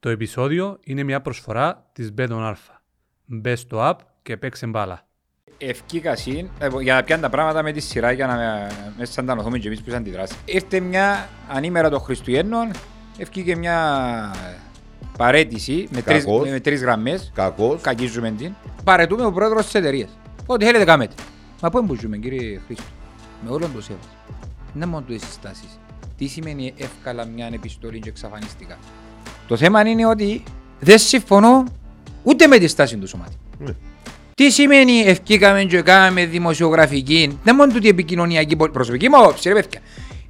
Το επεισόδιο είναι μια προσφορά της Μπέτον Αλφα. Μπες στο app και παίξε μπάλα. Ευκήκα συν, ε, για να πιάνε τα πράγματα με τη σειρά για να με σαντανοθούμε και εμείς που είσαι αντιδράσει. Ήρθε μια ανήμερα των Χριστουγέννων, ευκήκε μια παρέτηση με τρεις, Κακός. με τρεις γραμμές. Κακός. Κακίζουμε την. Παρετούμε ο πρόεδρος της εταιρείας. Ό,τι θέλετε κάμετε. Μα πού εμπουζούμε κύριε Χρήστο; Με όλον το σέβος. Να μόνο του οι συστάσεις. Τι σημαίνει εύκολα μια επιστολή και εξαφανιστικά. Το θέμα είναι ότι δεν συμφωνώ ούτε με τη στάση του σωμάτου. Ναι. Τι σημαίνει ευκήκαμε και κάναμε δημοσιογραφική, δεν μόνο τούτη επικοινωνιακή πολιτική, προσωπική μου άποψη ρε παιδιά,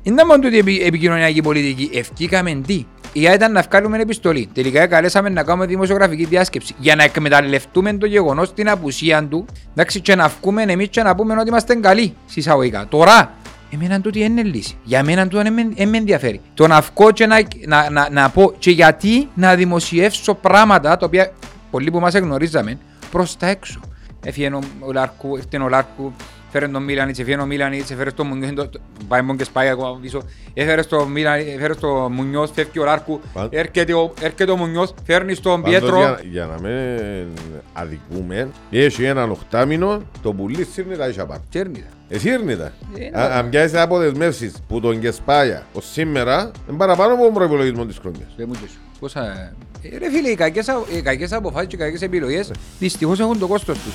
δεν μόνο τούτη επι- επικοινωνιακή πολιτική, ευκήκαμε τι; Η ιδέα ήταν να βγάλουμε επιστολή. Τελικά καλέσαμε να κάνουμε δημοσιογραφική διάσκεψη για να εκμεταλλευτούμε το γεγονός την απουσία του εντάξει, και να βγούμε εμείς και να πούμε ότι είμαστε καλοί συσσαγωγικά. Τώρα, εμένα τούτη είναι λύση. Για μένα τούτο δεν με- δεν με ενδιαφέρει. Το να βγω και να, να, να, να πω και γιατί να δημοσιεύσω πράγματα τα οποία πολλοί που μας εγνωρίζαμε προς τα έξω. Έφυγε ο- ο Λάρκου, ήρθε ο Λάρκου, φέρε τον Μίλανιτς, έφυγε ο Μίλανιτς, έφερε στο Μουνιός, το- το- πάει μόνος και σπάει ακόμα πίσω, έφερες στο Μίλαν, έφερες στο Μουνιός, φεύγει ο Λάρκου, Παν- έρχεται ο, έρχεται ο Μουνιός, φέρνεις στον Πάντως, Πιέτρο. Για, για να μην αδικούμε, έχει έναν οχτάμινο, το πουλί σύρνει τα ίσια πάνω. Τσέρνητα. Εσύ ήρνει τα. Ε, ναι. Α- Αν πιάσεις αποδεσμεύσεις που τον Κεσπάγια ως σήμερα, είναι παραπάνω από τον προϋπολογισμό της χρονιάς. Δεν μου πες. Πόσα... Ε, Ρε φίλε, οι κακές, α- οι κακές αποφάσεις και οι κακές επιλογές δυστυχώς έχουν το κόστος τους.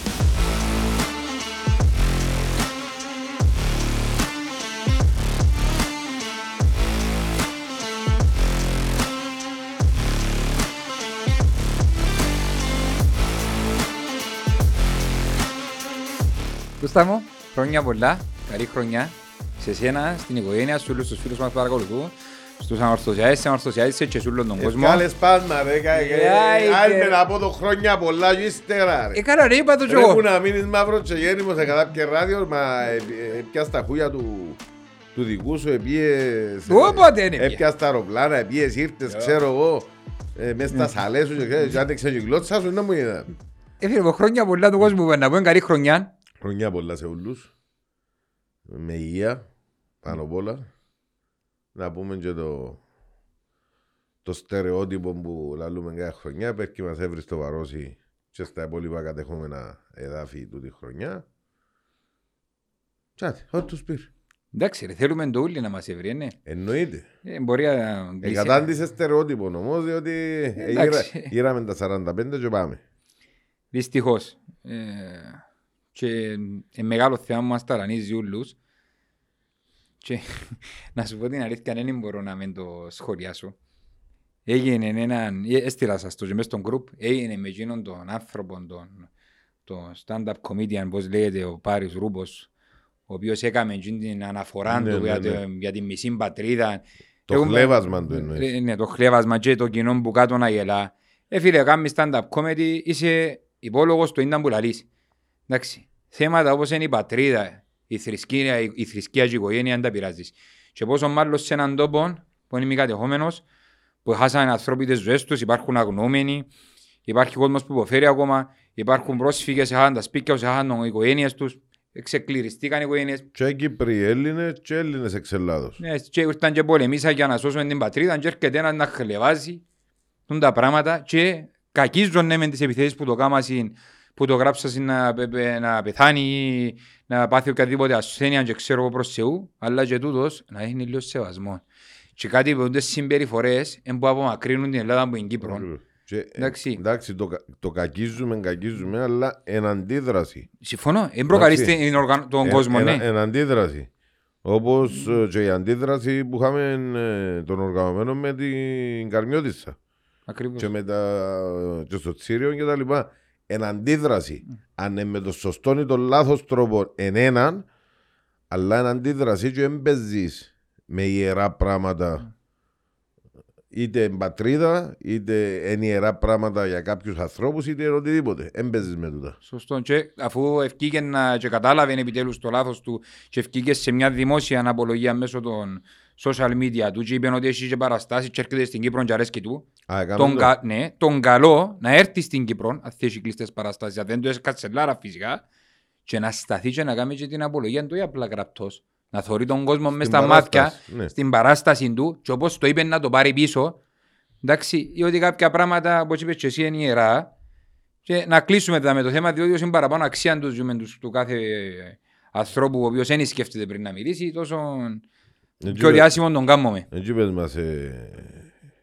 Κούστα μου, χρόνια πολλά, καλή χρονιά σε σένα, στην οικογένεια σου, όλους τους φίλους μας που παρακολουθούν, στους ανορθωσιάδες, στις ανορθωσιάδες και σε όλον τον κόσμο. Ευκάλες πάντα ρε, κα- Ε, άι, άιντε και- να πω το χρόνια πολλά και ύστερα ρε. Ε, καλά ρε, είπα το κι Ρε που εγώ. να μείνεις μαύρος και γέννημος σε κάποιο ράδιος, μα ε, ε, έπιας τα χούια του του δικού σου, επίες... Όποτε είναι πια. Έπιας τα αεροπλάνα, επίες ήρθες, ξέρω εγώ, ε, μες στα σαλές σου και ξέρεις, και άντεξε και η γλώσσα σου, να μου είδα. Ε, φίλε, μου, χρόνια πολλά του κόσμου, να πούμε καλή χρονιά. Χρονιά πολλά σε όλους. Με υγεία, πάνω απ' όλα. Να πούμε και το, το στερεότυπο που λαλούμε κάθε χρονιά. Πέρκει μας έβρι στο Βαρόσι και στα υπόλοιπα κατεχόμενα εδάφη του τη χρονιά. Τσάτε, ό,τι τους πήρε. Εντάξει ρε, θέλουμε το ούλι να μας έβρει, ναι. Εννοείται. Ε, μπορεί να... Εγκατάντησε στερεότυπο όμως, διότι ε, Εντάξει. ήρα- ήραμε τα 45 και πάμε. Δυστυχώς. Ε, και ε, μεγάλο θέμα μας ταρανίζει ούλους. Και να σου πω την αλήθεια, δεν μπορώ να μην το σχολιάσω. Έγινε έναν, ε, έστειλα σας το και μες στον group, έγινε με εκείνον τον άνθρωπο, τον, τον stand-up comedian, πώς λέγεται, ο Πάρης Ρούμπος, ο οποίος έκαμε εκείνη την αναφορά Ναι, του ναι, για, ναι. το- για τη μισή πατρίδα. Το Έχουμε- χλέβασμα του εννοείς. Ε, Ναι, το χλέβασμα και το κοινό που κάτω να γελά. Ε, φίλε, κάνεις stand-up comedy, είσαι υπόλογος του ίνταν που λαλείς. Εντάξει, θέματα όπως είναι η πατρίδα, η θρησκεία, η, η θρησκεία και η οικογένεια, δεν τα πειράζεις. Και πόσο μάλλον σε έναν τόπο που είναι μη κατεχόμενος, που χάσανε ανθρώποι τις ζωές τους, υπάρχουν αγνοούμενοι, υπάρχει κόσμος που υποφέρει ακόμα, υπάρχουν πρόσφυγες, έχαν τα σπίτια τους, έχαν οι οικογένειες τους, εξεκληριστήκαν οι οικογένειες. Και Κύπροι Έλληνες και Έλληνες εξ Ελλάδος. Ναι, και ήρθαν και πολεμήσαν για να σώσουν την πατρίδα και έρχεται ένας να χλεβάζει τούν τα πράγματα και κακίζουν ναι, με τις επιθέσεις που το κάμασαν που το γράψασαν να, πε- πε- να πεθάνει ή να πάθει οποιαδήποτε ασθένεια και ξέρω εγώ προς Θεού αλλά και τούτος να έχει λίγο σεβασμό. Και κάτι που τις συμπεριφορές δεν που απομακρύνουν την Ελλάδα από την Κύπρο. Και, ε, Εντάξει. εντάξει, το, κα- το κακίζουμε, κακίζουμε, αλλά εν αντίδραση. Συμφωνώ, δεν προκαλείς Εντάξει. την οργαν- τον Εν- κόσμο, εν, ναι. εν αντίδραση. Όπως ε, και η αντίδραση που είχαμε ε, των οργανωμένων με την Καρμιώτισσα Ακριβώς. και, με τα, και στο Τσίριο και τα λοιπά. Εν αντίδραση. Αν είναι με το σωστό ή τον λάθος τρόπο εν έναν, αλλά εν αντίδραση και έμπαιζεις με ιερά πράγματα είτε εν πατρίδα, είτε εν ιερά πράγματα για κάποιους ανθρώπους, είτε εν οτιδήποτε. Έμπαιζεις με τούτα. Σωστό. Και αφού ευκήγε να και κατάλαβε επιτέλους το λάθος του και ευκήγες σε μια δημόσια αναπολογία μέσω των social media του και είπε ότι έχει και παραστάσεις και έρχεται στην Κύπρο και αρέσκει του. Α, έκαμε Τον, το. κα, ναι, τον καλό να έρθει στην Κύπρο, αν θέσει κλειστές παραστάσεις, αν δεν το έσκατσε λάρα φυσικά, και να σταθεί και να κάνει και την απολογία του ή απλά γραπτός. Να θωρεί τον κόσμο μέσα στα παράσταση, μάτια, ναι. στην παράσταση του και όπως το είπε να το πάρει πίσω, Εντάξει, ή ότι κάποια πράγματα, όπως είπες και εσύ, είναι ιερά. Και να κλείσουμε τα με το θέμα, διότι όσο είναι παραπάνω αξία τους, ζούμε τους- του κάθε ανθρώπου, ο οποίος δεν σκέφτεται πριν να μιλήσει, τόσο Έτσι πιο πες- διάσημο τον κάνουμε. Έτσι πες μας, ε,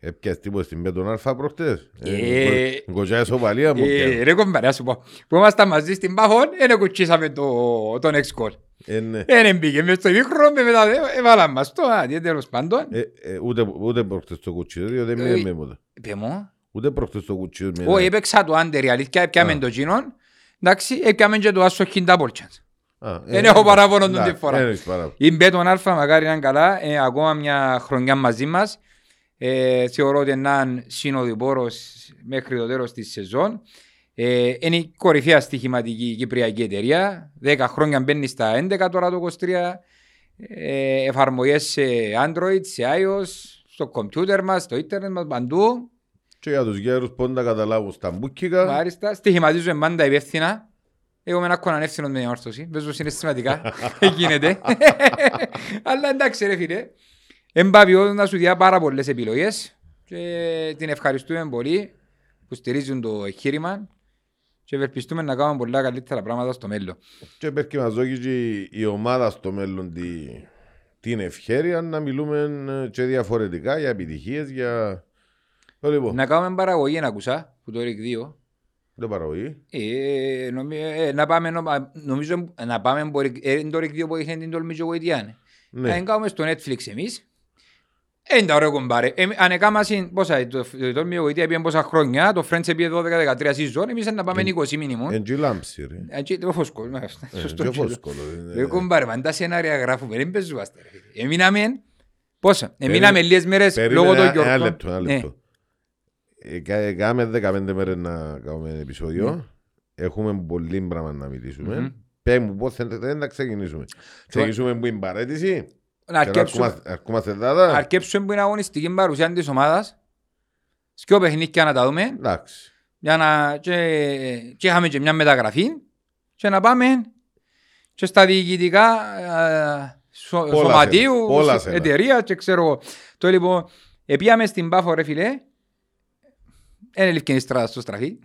έπιας τίποτα στην Πέτον Αλφα προχτές. Ε, Κοτσιά σοβαλία μου. Ε, πιάνει. ρε κομπάρε, ας σου πω. Που ήμασταν μαζί στην Πάφον, δεν κουτσίσαμε το, τον ex-call. Ε, ναι. Δεν μπήκε μες στο μικρό, με μετά ε, έβαλαν μας το, αντί τέλος πάντων. Ε, ε, ούτε, ούτε προχτές το κουτσίδι, διότι δεν Ε, μιλάμε ποτέ. Είπε μου, Ούτε προχτές το κουτσίδι. όχι έπαιξα το άντερ, η αλήθεια, έπιαμε Α. το κοινό. Εντάξει, έπιαμε και το άσο double chance. Α, Δεν έχω παράπονο τον εντάξει, τη φορά. δεν έχεις παράπονο. Η Μπέτον Αλφα μακάρι να είναι καλά, ε, ακόμα μια χρονιά μαζί μας. Ε, θεωρώ ότι είναι έναν συνοδοιπόρος μέχρι το τέλος της σεζόν. Ε, είναι η κορυφαία στοιχηματική κυπριακή εταιρεία. 10 χρόνια μπαίνει στα 11 τώρα το 23. Ε, εφαρμογές σε Android, σε iOS, στο κομπιούτερ μας, στο ίντερνετ μας, παντού. Και για τους γέρους πότε τα καταλάβουν στα μπούκικα. Μάλιστα. Στοιχηματίζουμε πάντα υπεύθυνα. Εγώ είμαι ένα κονανεύθυνο με διόρθωση. Παίζω συναισθηματικά. Γίνεται. Αλλά εντάξει ρε φίλε. Εμπάβιο να σου διά πάρα πολλές επιλογές και την ευχαριστούμε πολύ που στηρίζουν το εγχείρημα και ευελπιστούμε να κάνουμε πολλά καλύτερα πράγματα στο μέλλον. Και πρέπει και μας δώσει και η ομάδα στο μέλλον τη, την ευχαίρεια να μιλούμε ε, και διαφορετικά για επιτυχίες, για... Το λοιπόν, Να κάνουμε παραγωγή να ακουσα που το ΡΙΚ 2. Δεν παραγωγή. Ε, νομι, ε, να πάμε, νο- νομίζω να πάμε μπορεί, ε, είναι το ΡΙΚ 2 που είχε την τολμή και γοητεία. Ναι. Αν κάνουμε στο Netflix εμείς, είναι τα ωραία κομπάρε. Ε, αν έκαμε πόσα, το, το, το Μιωγοητία πήγε πόσα χρόνια, το Friends πήγε 12-13 season, εμείς να πάμε 20 μήνυμο. Εν και λάμψη ρε. Έτσι, το φόσκολο, ναι, Ε, σωστό. και και το. φόσκολο, ε, Ρε κομπάρε, μα τα σενάρια γράφουμε, δεν παίζουμε. Εμείναμε, πόσα, εμείναμε λίγες μέρες Περίμενε λόγω των ένα- ένα γιορτών. λεπτό, ένα Ναι. λεπτό. Ε, κα- Κάμε 15 μέρες να κάνουμε επεισόδιο. Έχουμε πολύ πράγμα να μιλήσουμε. Μμμ. Πες μου πώς θέλετε να ξεκινήσουμε. Ξεκινήσουμε που είναι παρέτηση. Να αρκέψουμε- Αρκούμαστε δάτα. αρκέψουμε που είναι αγωνιστική παρουσία της ομάδας. Σκιο παιχνίδια να τα δούμε. Εντάξει. για να και, και είχαμε και μια μεταγραφή και να πάμε και στα διοικητικά ε, σω, Πολλά σωματείου, θέλω, πολλά σ- θέλω. εταιρεία και ξέρω εγώ. Το λοιπόν, επίαμε στην Πάφο ρε φίλε, δεν έλειφκε η στράτα στο στραφή.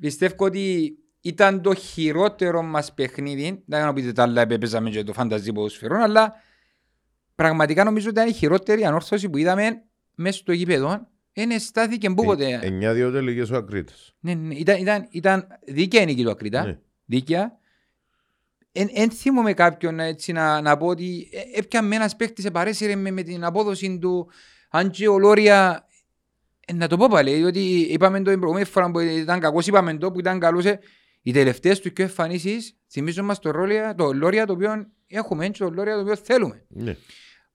Πιστεύω ότι ήταν το χειρότερο μας παιχνίδι, δεν κάνω πείτε τα άλλα έπαιζαμε και το φανταζί ποδοσφαιρών, αλλά πραγματικά νομίζω ότι ήταν η χειρότερη ανόρθωση που είδαμε μέσα στο γήπεδο. Δεν στάθηκε πούποτε. 9-2 τελικές ο Ακρίτης. Ναι, ναι, ήταν, ήταν, ήταν δίκαια η νίκη του Ακρίτα. Ναι. Δίκαια. Εν, εν θυμούμαι κάποιον έτσι, να, να πω ότι ε, έπιαμε ένας παίκτης επαρέσυρε με, με την απόδοση του αν και ο Λόρια ε, να το πω πάλι, διότι είπαμε το την προηγούμενη φορά που ήταν κακός, είπαμε το που ήταν καλός ε, οι τελευταίες τους και εμφανίσεις θυμίζουν μας το, Λόρια, το Λόρια το οποίο έχουμε και το Λόρια το οποίο θέλουμε Ναι.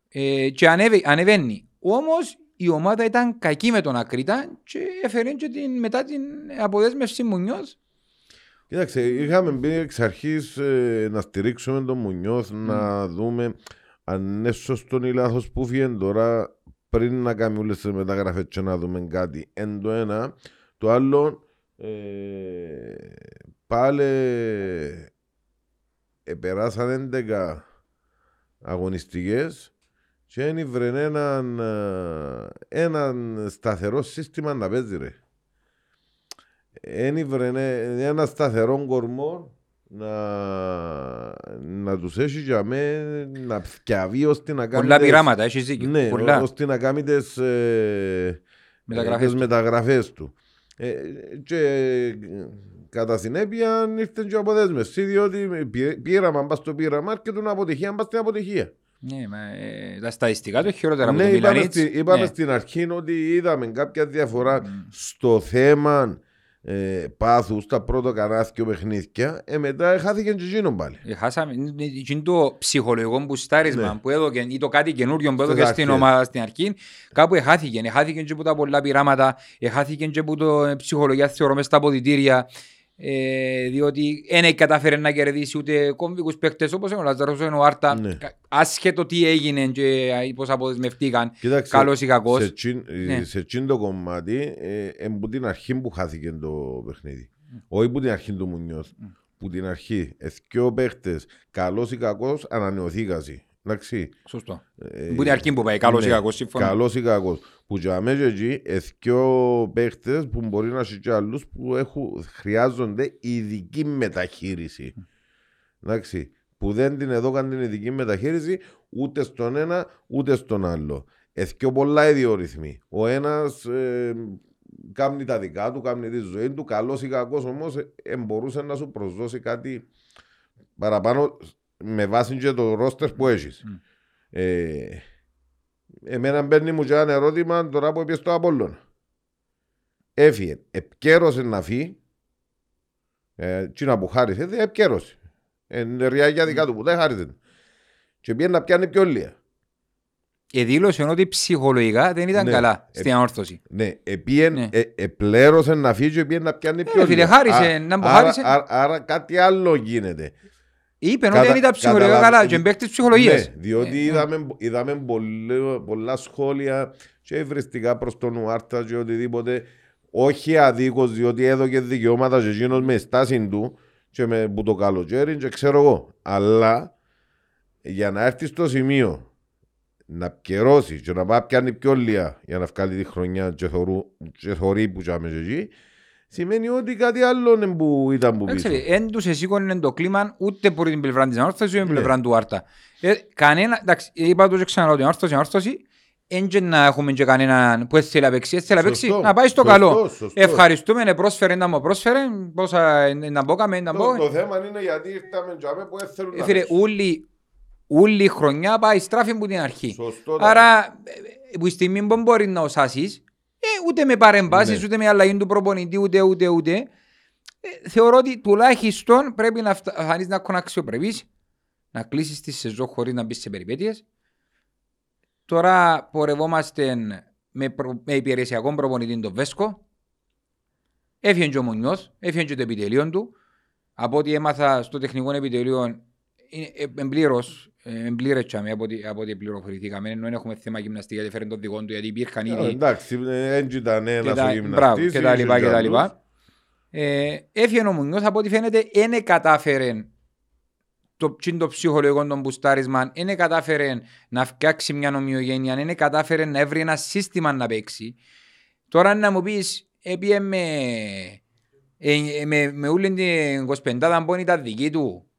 ε, και ανέβη, ανεβαίνει. Όμως η ομάδα ήταν κακή με τον Ακρίτα και έφερε και την, μετά την αποδέσμευση Μουνιός. Κοίταξε, είχαμε μπει εξ αρχής ε, να στηρίξουμε τον Μουνιώθ, να δούμε αν είναι σωστό ή λάθος που φύγει τώρα πριν να κάνουμε όλες τις μεταγραφές και να δούμε κάτι. Εν το ένα. Το άλλο, ε, πάλι επεράσαν 11 αγωνιστικές και δεν ήβρεν έναν, ε, έναν σταθερό σύστημα να παίζει ρε. Δεν ήβρεν ε, ένα σταθερό κορμό να, να τους έχει για με να φτιαβεί ώστε να κάνει Πολλά τις- πειράματα, έχεις δίκιο. ναι, Πολλά. ώστε να κάνει τις, ε, Μεταγραφές τις του. μεταγραφές του. Ε, και ε, κατά συνέπεια ήρθε και ο αποδέσμευση, διότι πήρε- πείραμα μπας στο πείραμα και τον αποτυχία μπας στην αποτυχία. Ναι, μα, ε, τα στατιστικά το χειρότερα από Ναι, το είπαμε, Μιλανίτς. στη- είπαμε Ναι. στην αρχή ότι είδαμε κάποια διαφορά στο θέμα ε, πάθους στα πρώτα κανάθια παιχνίδια. Ε, μετά χάθηκε και εκείνον πάλι. Ε, Χάσαμε, είναι- είναι το ψυχολογικό μπουστάρισμα Ναι. που έδωκε ή το κάτι καινούριο που Στις έδωκε στην αρχές. ομάδα στην αρχή κάπου εχάθηκε, εχάθηκε και από τα πολλά πειράματα εχάθηκε και από το ε, ψυχολογία θεωρώ μες στα αποδητήρια ε, διότι δεν κατάφερε να κερδίσει ούτε κομβικούς παίκτες όπως είναι ο Λαζαρός είναι ο Άρτα Ναι. Κα- άσχετο τι έγινε και ε, πώς αποδεσμευτήκαν Κοίταξε, καλός ή κακός σε, τσιν, Ναι. σε τσιν το κομμάτι, ε, ε, που την αρχή που χάθηκε το παιχνίδι. Όχι που την αρχή του Μουνιός. Που την αρχή, εθκιό παίχτες, καλός ή κακός, ανανεωθήκασαι. Εντάξει. σωστό Ε, που την αρχή που πάει καλός ή ναι, κακός σύμφωνα Καλός ή κακός. Που για μέσα εκεί εθκιό παίχτες που μπορεί να έχει και άλλους που έχουν, χρειάζονται ειδική μεταχείριση. Εντάξει, που δεν την έδωκαν την ειδική μεταχείριση ούτε στον ένα ούτε στον άλλο. Εθκιό πολλά ιδιορυθμοί. Ο ένας ε, κάνει τα δικά του, κάνει τη ζωή του, καλός ή κακός όμως ε, μπορούσε να σου προσδώσει κάτι παραπάνω με βάση και το ρόστερ που έχεις. Ε, εμένα μπαίνει μου και ένα ερώτημα τώρα που είπες στο Απόλλωνα. Έφυγε, επικέρωσε να φύγει, ε, τι να που χάρισε, δεν επικέρωσε. Είναι ριάγια δικά του που δεν χάρισε. Και πήγαινε να πιάνει πιο λία. Εδήλωσε ότι ψυχολογικά δεν ήταν Ναι. καλά Ε, στην ανόρθωση. Ναι, επίεν, Ναι. ε, επλέρωσε να φύγει και πήγαινε να πιάνει πιο φίλε, λία. χάρισε, Α- να μου άρα- χάρισε. Άρα, άρα κάτι άλλο γίνεται. Είπε ότι Κατα- δεν ήταν ψυχολογικά καταλαβα- καλά και παίκτης ψυχολογίας. Ναι, διότι Ε, είδαμε, είδαμε πολλέ- πολλά σχόλια και ευριστικά προς τον Ουάρτα και οτιδήποτε όχι αδίκως διότι έδωκε δικαιώματα και εκείνος με στάση του και με που το καλοκαίρι και ξέρω εγώ. Αλλά για να έρθει στο σημείο να πιερώσει και να πάει πιάνει πιο λία για να βγάλει τη χρονιά και, θωρού, και θωρεί που τσάμε και εκεί σημαίνει ότι κάτι άλλο είναι που ήταν που πίσω. Εντάξει, εν τους εσήκωνε το κλίμα ούτε από την πλευρά της ανόρθωσης ούτε από την Ναι. πλευρά του Άρτα. Ε, κανένα, εντάξει, είπα το και ξαναλέω την ανόρθωση, ανόρθωση, εν και να έχουμε και κανέναν που θέλει να παίξει, έτσι θέλει να παίξει, Σωστό, να πάει στο σωστό, καλό. σωστό. Ευχαριστούμε, ναι, πρόσφερε, να μου πρόσφερε, πόσα να μπόκαμε, να Το, μπω. το θέμα είναι γιατί ήρθαμε τζάμε που δεν θέλουν Ε, να Φίλε, παίξουν. όλη, όλη η χρονιά πάει στράφη από την αρχή. Σωστό. Άρα, ε, που η στιγμή που μπορεί να οσάσεις, ε, ούτε με παρεμβάσεις, Ναι. ούτε με αλλαγή του προπονητή, ούτε, ούτε, ούτε. Ε, θεωρώ ότι τουλάχιστον πρέπει να φτα- φανείς να έχουν αξιοπρεπείς, να κλείσεις τη σεζόν χωρίς να μπεις σε περιπέτειες. Τώρα πορευόμαστε με, προ, με υπηρεσιακό προπονητή τον Βέσκο. Έφυγε και ο Μουνιός, έφυγε και το επιτελείο του. Από ό,τι έμαθα στο τεχνικό επιτελείο, είναι ε, εμπλήρως, ε, εμπλήρετσαμε από ό,τι, από ό,τι πληροφορηθήκαμε. Ενώ δεν έχουμε θέμα γυμναστική, γιατί φέρνει τον δικό του, γιατί υπήρχαν Ε, ήδη Εντάξει, δεν ήταν και ένας τα, ο μπράβο, γυμναστής. και τα λοιπά είχε και τα άλλους. λοιπά. Ε, έφυγε ο Μουνιός, από ό,τι φαίνεται, δεν κατάφερε το, τσιν το ψυχολογικό των μπουστάρισμαν, δεν κατάφερε να φτιάξει μια ομοιογένεια, δεν κατάφερε να βρει ένα σύστημα να παίξει. Τώρα να μου πεις, έπιε με, ε, με, με όλη την 25 που ήταν δική του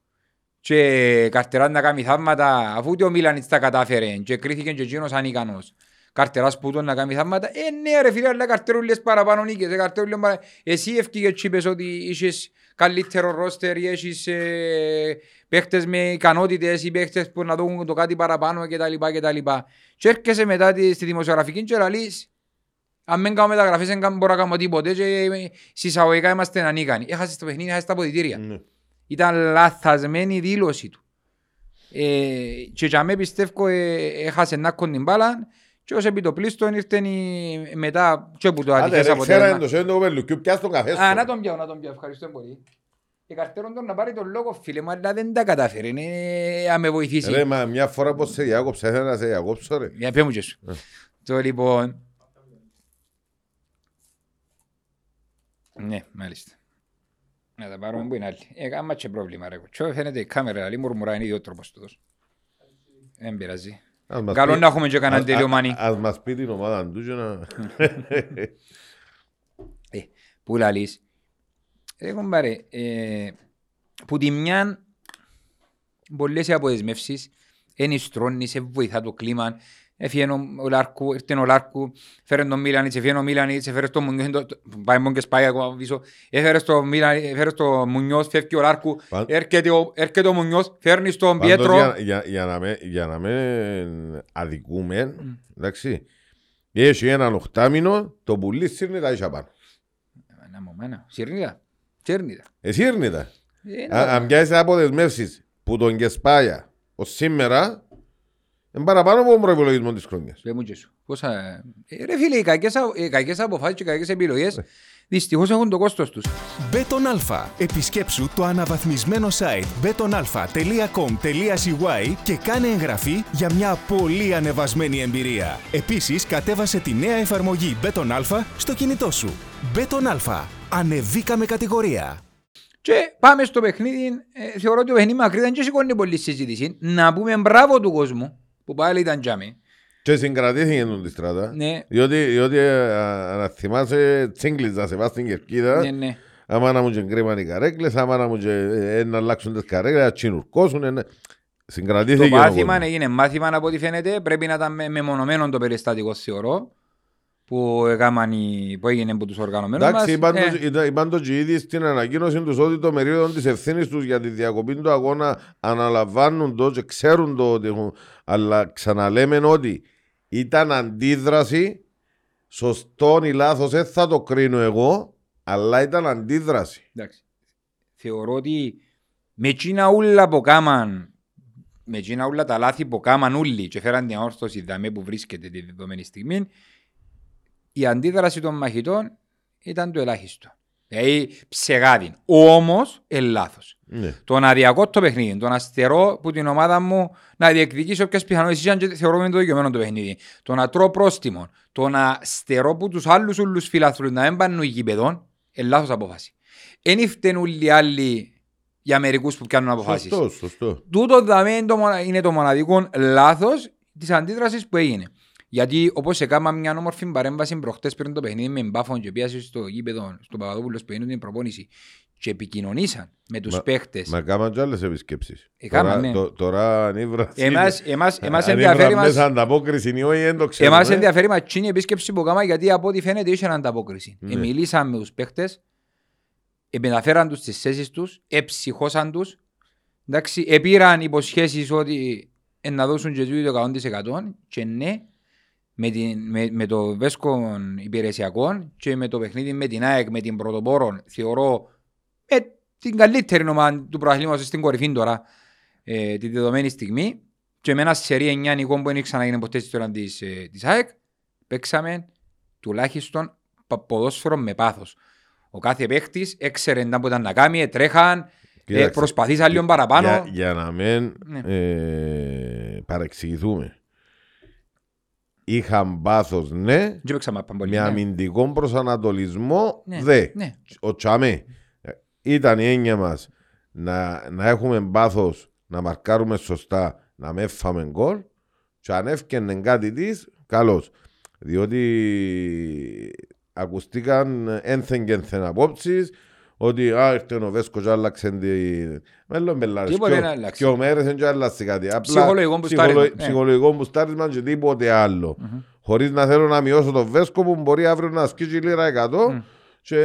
και καρτεράς να κάνει θαύματα αφού και ο Μίλανιτς τα κατάφερε και κρίθηκε και εκείνος ανίκανος. Καρτεράς που τον να κάνει θαύματα. Ε, ναι ρε φίλε, αλλά καρτερούλες παραπάνω νίκες. Ε, καρτερούλες παρα... Εσύ ευκήγες και είπες ότι είχες καλύτερο ρόστερ ή έχεις ε, παίχτες με ικανότητες ή παίχτες που να δουν το κάτι παραπάνω και τα λοιπά και τα λοιπά. Και έρχεσαι μετά τη- στη δημοσιογραφική και λαλείς αν δεν κάνω μεταγραφές δεν μπορώ να κάνω τίποτε και ε, συσσαγωγικά είμαστε ανίκανοι. Έχασες το παιχνίδι, έχασες τα αποδητήρια. Ναι. Ήταν λαθασμένη η δήλωση του. Ε, και για μέ πιστεύω ε, έχασε να κον την μπάλα και ως επιτοπλίστων ήρθε η, μετά και που το Άντε ατυχές ρε, ξέρα αποτέλεσμα. είναι το σέντο του κοπέλου. Πιάσ' τον καφέ σου. Α, να τον πιάω, να τον πιάω, ευχαριστώ πολύ. Η καρτέρον τον να πάρει τον λόγο φίλε μου, αλλά δεν τα κατάφερε, ε, αν με βοηθήσει. Ρε, μα μια φορά πως σε διάκοψα, ήθελα να σε διακόψω ρε. Για πέ μου και σου. Το λοιπόν... Ναι, μάλιστα. Να τα πάρουμε που είναι άλλοι. Ε, άμα και πρόβλημα ρε. Τσο φαίνεται η κάμερα, άλλη μουρμουρά είναι ίδιο τρόπος τούτος. Δεν πειράζει. Ας μας Καλό πει- να έχουμε και κανέναν ας- τελειωμάνι. ας- Ας μας πει την ομάδα του και να... Ε, Πού λαλείς; Ε, κομπάρε, ε, που τη μια πολλές οι αποδεσμεύσεις ενιστρώνει, σε βοηθά το κλίμα. Έφυγε ο, ο Λάρκου, ήρθε ο Λάρκου, φέρε τον Μίλανιτς, έφυγε ο Μίλανιτς, έφερε στο Μουνιός, το- το- πάει μόνο και σπάει ακόμα πίσω, έφερε στο, Μίλαν, έφερε στο Μουνιός, φεύγει ο Λάρκου, Παν- έρχεται ο, έρχεται ο Μουνιός, φέρνει στον Πάντως, Πιέτρο. για- για- Για να με- για να με αδικούμε, εντάξει, έχει έναν οχτάμινο, το πουλί σύρνει τα ίσια πάνω. Να μου μάνα, σύρνητα, σύρνητα. Εσύ ήρνητα. Ε, να- Αν πιάσεις αποδεσμεύσεις που τον Κεσπάγια ως σήμερα, είναι παραπάνω από τον προϋπολογισμό της χρονιάς. Πες μου και σου. Πόσα... Ε, ρε φίλε, οι κακές, α- οι κακές αποφάσεις και οι κακές επιλογές δυστυχώς έχουν το κόστος τους. Μπέτον Αλφα. Επισκέψου το αναβαθμισμένο site betonalpha.com.cy και κάνε εγγραφή για μια πολύ ανεβασμένη εμπειρία. Επίσης, κατέβασε τη νέα εφαρμογή Μπέτον Αλφα στο κινητό σου. Μπέτον Αλφα. Ανεβήκαμε κατηγορία. Και πάμε στο παιχνίδι. Ε, θεωρώ ότι το παιχνίδι μακρύ δεν και σηκώνει πολύ συζήτηση. Να πούμε μπράβο του κόσμου που πάλι ήταν τζάμι. Και συγκρατήθηκε τον τη στράτα. Ναι, Διότι, διότι ε, α, να θυμάσαι τσίγκλιζα σε βάση στην κερκίδα. ναι, ναι. Άμα να μου και γκρίμαν οι καρέκλες, άμα να μου και ε, να αλλάξουν τις καρέκλες, να τσινουρκώσουν. ε, να- Το Συγκρατήθηκε ο μάθημα κόσμος. έγινε μάθημα από ό,τι φαίνεται. Πρέπει να ήταν με- μεμονωμένο το περιστατικό θεωρώ. Που, έκαναν οι- που έγινε από τους οργανωμένους μας. Εντάξει, είπαν, Ε, το, ήταν- είπαν το και ήδη στην ανακοίνωση τους ότι το μερίδιο της ευθύνης τους για τη διακοπή του αγώνα αναλαμβάνουν το και ξέρουν το ότι έχουν, αλλά ξαναλέμε ότι ήταν αντίδραση σωστόν ή λάθος δεν θα το κρίνω εγώ αλλά ήταν αντίδραση Εντάξει. Θεωρώ ότι με εκείνα ούλα που κάμαν, με εκείνα ούλα τα λάθη που κάμαν ούλοι και φέραν την αόρθωση δαμέ που βρίσκεται τη δεδομένη στιγμή, η αντίδραση των μαχητών ήταν το ελάχιστο. Δηλαδή ψεγάδι. Όμως, ελάθος. ναι. Το να διακόπτω το παιχνίδι, το να στερώ που την ομάδα μου να διεκδικήσει όποιες πιθανότητες αν και θεωρώ ότι είναι το δικαιωμένο το παιχνίδι. Το να τρώω πρόστιμο, το να στερώ που τους άλλους ούλους φιλαθρούς να μην πάνε γηπεδών, είναι λάθος απόφαση. Εν ήρθαν όλοι οι άλλοι για μερικούς που κάνουν αποφάσεις. σωστό, σωστό Τούτο δαμέ είναι το, μονα- είναι το μοναδικό λάθος της αντίδρασης που έγινε. Γιατί όπως έκανα μια όμορφη παρέμβαση προχτές πριν το παιχνίδι με μπάφον και πιάσει στο γήπεδο, στο Παπαδόπουλο που έγινε την προπόνηση και επικοινωνήσαν με τους Μα- παίχτες. Μα κάμαν και άλλες επισκέψεις Έκαναν, τώρα, ναι. το- τώρα ανήβρα Εμάς, εμάς, εμάς Αν ενδιαφέρει ήβραν μας, μέσα ανταπόκριση ή όχι δεν το ξέρουμε εμάς ενδιαφέρει μας εκείνη η επίσκεψη που κάναμε γιατί από ό,τι φαίνεται είχε ανταπόκριση. Ναι. Ε, μιλήσαν με τους παίχτες, ε, μεταφέραν τους στις θέσεις τους, εψυχώσαν τους, εντάξει, επήραν υποσχέσεις ότι ε, να δώσουν και τούτο το 100% και ναι, με, την, με, με το βέσκο υπηρεσιακό και με το παιχνίδι με την ΑΕΚ, με την πρωτοπόρο, θεωρώ ε, την καλύτερη ομάδα του προαθλήματος στην κορυφή τώρα ε, τη δεδομένη στιγμή και με ένα σερί εννιά νικών που δεν ξαναγίνει ποτέ στη ιστορία της, ε, της ΑΕΚ παίξαμε τουλάχιστον πα- ποδόσφαιρο με πάθος. Ο κάθε παίχτης έξερε να που ήταν να κάνει, τρέχαν, ε, Κοίταξε, προσπαθήσαν λίγο παραπάνω. Για, για να μην Ναι. ε, παρεξηγηθούμε. Είχαν πάθος, ναι, Δεν παίξαμε πάρα πολύ. με ναι. αμυντικό προσανατολισμό, Ναι, δε. ναι. Ο Τσαμέ. Ε, Ήταν η έννοια μας να, να έχουμε πάθος, να μαρκάρουμε σωστά, να με φάμε γκολ και αν έφτιανε κάτι της, καλώς. Διότι ακουστήκαν ένθεν και ένθεν απόψεις ότι α, ήρθε ο Βέσκος και άλλαξε τη... Μέλλον μπελάρες. Τίποτε Πιο- δεν άλλαξε. Πιο μέρες δεν και άλλαξε κάτι. Απλά Ψυχολογικό μπουστάρισμα, ψυχολο- ναι. Ψυχολογικό μπουστάρισμα και τίποτε άλλο. Χωρίς να θέλω να μειώσω το Βέσκο που μπορεί αύριο να ασκήσει λίρα 100 και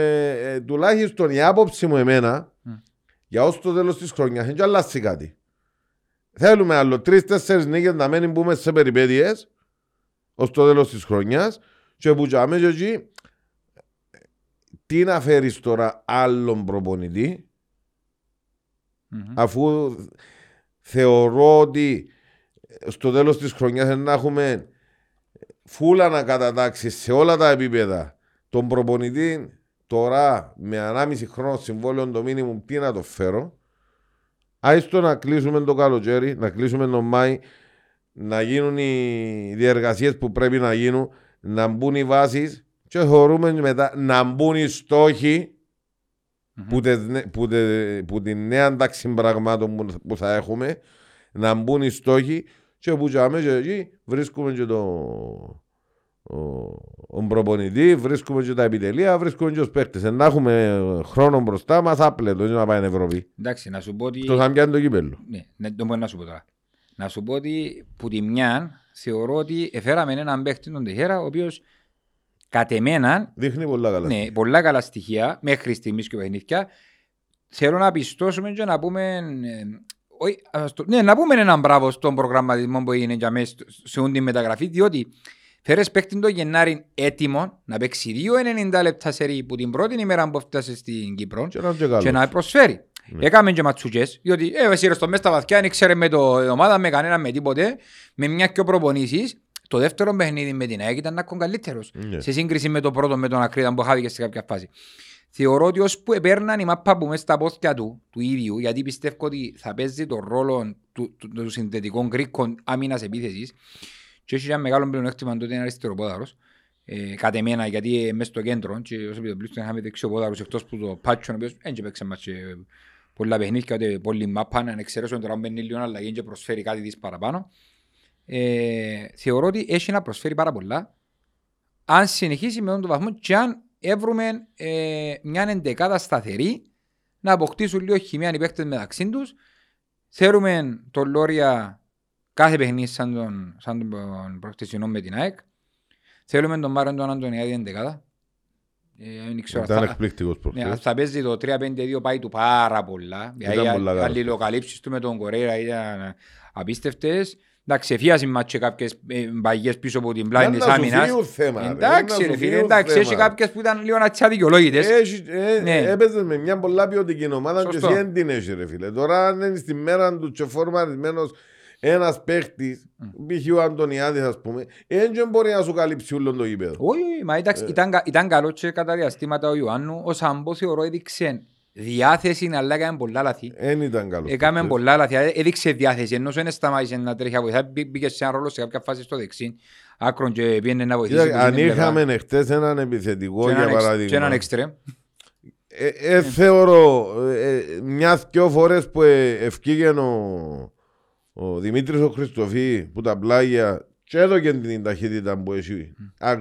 ε, τουλάχιστον η άποψη μου εμένα για ως το τέλος της χρονιάς δεν και αλλάξει κάτι. Θέλουμε άλλο τρεις-τέσσερις νίκες να μένει μπούμε σε περιπέτειες ως το τέλος της χρονιάς και που τζάμε και εκεί τι να φέρεις τώρα άλλον προπονητή Μμμ. αφού θεωρώ ότι στο τέλος της χρονιάς να έχουμε φούλα να κατατάξεις σε όλα τα επίπεδα τον προπονητή τώρα με ανάμιση χρόνο συμβόλαιο το μήνυμο τι να το φέρω άιστο να κλείσουμε το καλοκαίρι να κλείσουμε τον Μάη να γίνουν οι διεργασίες που πρέπει να γίνουν να μπουν οι βάσεις και θεωρούμε μετά να μπουν οι στόχοι που, τες νε- που, τε- που την νέα τάξη πραγμάτων που, που θα έχουμε να μπουν οι στόχοι και που τζάμε και εκεί βρίσκουμε και το ο, ο προπονητή, βρίσκουμε και τα επιτελεία, βρίσκουμε και τους παίκτες. Ε, Να έχουμε χρόνο μπροστά μας, άπλετο, όχι να πάει στην Ευρώπη. Εντάξει, να σου πω ότι... Το θα πιάνει το κύπελο. Ναι, ναι, το μπορώ να σου πω τώρα. Να σου πω ότι που τη μια θεωρώ ότι εφέραμε έναν παίχτη τον Τεχέρα ο οποίος κατ' εμένα Δείχνει πολλά καλά. Ναι, πολλά καλά στοιχεία μέχρι στιγμής και παιχνίδια. Θέλω να πιστώσουμε και να πούμε. ε, όχι, ας το- ναι, να πούμε έναν μπράβο στον προγραμματισμό που έγινε για μέσα σε όλη τη μεταγραφή, διότι φέρες παίχτη το Γενάρη έτοιμο να παίξει 2,90 λεπτά σερί που την πρώτη ημέρα που φτάσε στην Κύπρο Και να είναι και καλός. και να προσφέρει. Ναι. Έκαμε και ματσουκές, διότι ε, εσύ στο μέσα στα βαθιά, δεν ξέρε με το η ομάδα, με κανένα, με τίποτε, με μια και προπονήσεις. Το δεύτερο παιχνίδι με την ΑΕΚ ήταν να είναι καλύτερος Ναι. σε σύγκριση με το πρώτο με τον Ακρίτα που χάθηκε σε κάποια φάση. Θεωρώ ότι ώσπου επέρναν η μάπα που μέσα στα πόθηκια του, του ίδιου, γιατί πιστεύω ότι θα παίζει τον ρόλο του, του, του συνθετικών κρίκων άμυνας επίθεσης και έχει ένα μεγάλο πλεονέκτημα τότε είναι αριστεροπόδαρος, ε, κατ' εμένα, γιατί ε, μέσα στο κέντρο και όσο πει το πλήστον είχαμε δεξιοπόδαρους εκτός που το Πάτσον, ο οποίος δεν και παίξε μας και πολλά παιχνίδια, ούτε πολύ μάπα, να εξαιρέσουν τώρα μπαίνει λίγο αλλαγή και προσφέρει κάτι της παραπάνω. Ε, θεωρώ ότι έχει να προσφέρει πάρα πολλά. Αν συνεχίσει με τον το βαθμό και αν έβρουμε ε, μια εντεκάδα σταθερή να αποκτήσουν λίγο χημία οι παίκτες μεταξύ τους. Θέλουμε τον Λόρια κάθε παιχνίδι σαν τον, σαν τον προχτεσινό με την ΑΕΚ. Θέλουμε τον Μάρον τον Αντωνιάδη εντεκάδα. Ε, δεν ξέρω, Ήταν θα- εκπληκτικός ναι, προχτές. θα παίζει το 3-5-2 πάει του πάρα πολλά. Ήταν Οι πολλά καλά. αλληλοκαλύψεις του με τον Κορέρα ήταν απίστευτες. Εντάξει, εφίασε μας και κάποιες ε, μπαγιές πίσω από την πλάτη Να της σου άμυνας. φύγουν θέμα, ρε. Να Εντάξει σου ρε φίλε, φύγουν εντάξει, έχει θέμα. κάποιες που ήταν λίγο να αδικαιολόγητες. Έχει- ε, Ναι. Έπαιζες με μια πολλά ποιοτική ομάδα και Σωστό. εσύ δεν την έχεις ρε φίλε. Τώρα αν είναι στη μέρα του και φορμαρισμένος ένας παίχτης, π.χ. ο Αντωνιάδης ας πούμε, δεν μπορεί να σου καλύψει όλο το γήπεδο. Όχι, μα εντάξει, Ε. ήταν, κα- ήταν καλό και κατά διαστήματα ο Ιωάννου. Ο Σαμπό θεωρώ έδειξε διάθεση, αλλά έκαμε πολλά λάθη. Δεν ήταν καλός. Έκαμε πολλά λάθη, ε, έδειξε διάθεση, ενώ δεν σταμάτησε να τρέχει από βοηθά, μπή- μπήκε σε ένα ρόλο σε κάποια φάση στο δεξί, άκρον και πήγαινε να βοηθήσει. Κοίτα, που Αν την πλευρά. είχαμε εχθές έναν επιθετικό Και για έναν εξ- και παράδειγμα. έναν εξτρέμ. Ε, ε, θεωρώ ε, μια-δυο φορές που ε, ευκήγε ο, ο Δημήτρης ο Χριστοφή που τα πλάγια και έδωκε την ταχύτητα που έχει.